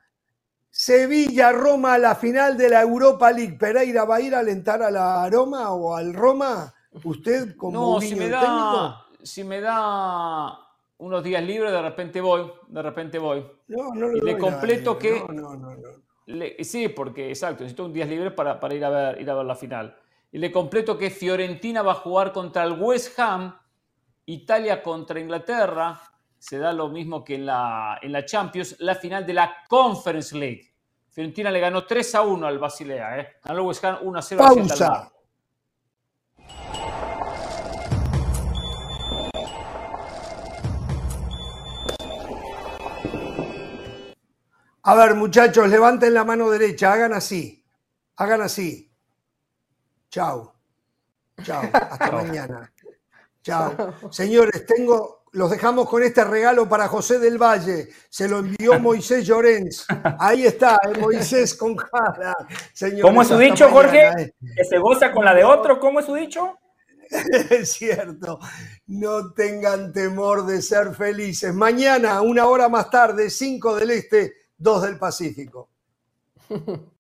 Ganar. Sevilla, Roma a la final de la Europa League. ¿Pereira va a ir a alentar a la Roma o al Roma? ¿Usted como No, un si me técnico? da, si me da unos días libres, de repente voy, de repente voy. No, no lo Y le completo que- No, no, no, no. sí, porque exacto, necesito un día libre para, para ir, a ver, ir a ver la final. Y le completo que Fiorentina va a jugar contra el West Ham, Italia contra Inglaterra, se da lo mismo que en la, en la Champions, la final de la Conference League. Fiorentina le ganó 3 a 1 al Basilea, ¿eh? ganó West Ham 1 a 0 Pausa. A ver, muchachos, levanten la mano derecha, hagan así. Hagan así. Chao. Chao. Hasta (laughs) mañana. Chao. Señores, tengo, los dejamos con este regalo para José del Valle. Se lo envió (laughs) Moisés Llorens. Ahí está, eh, Moisés con cara. ¿Cómo es su dicho, Jorge? Eh. Que se goza con la de otro. ¿Cómo es su dicho? (laughs) Es cierto. No tengan temor de ser felices. Mañana, una hora más tarde, 5 del Este, 2 del Pacífico. (laughs)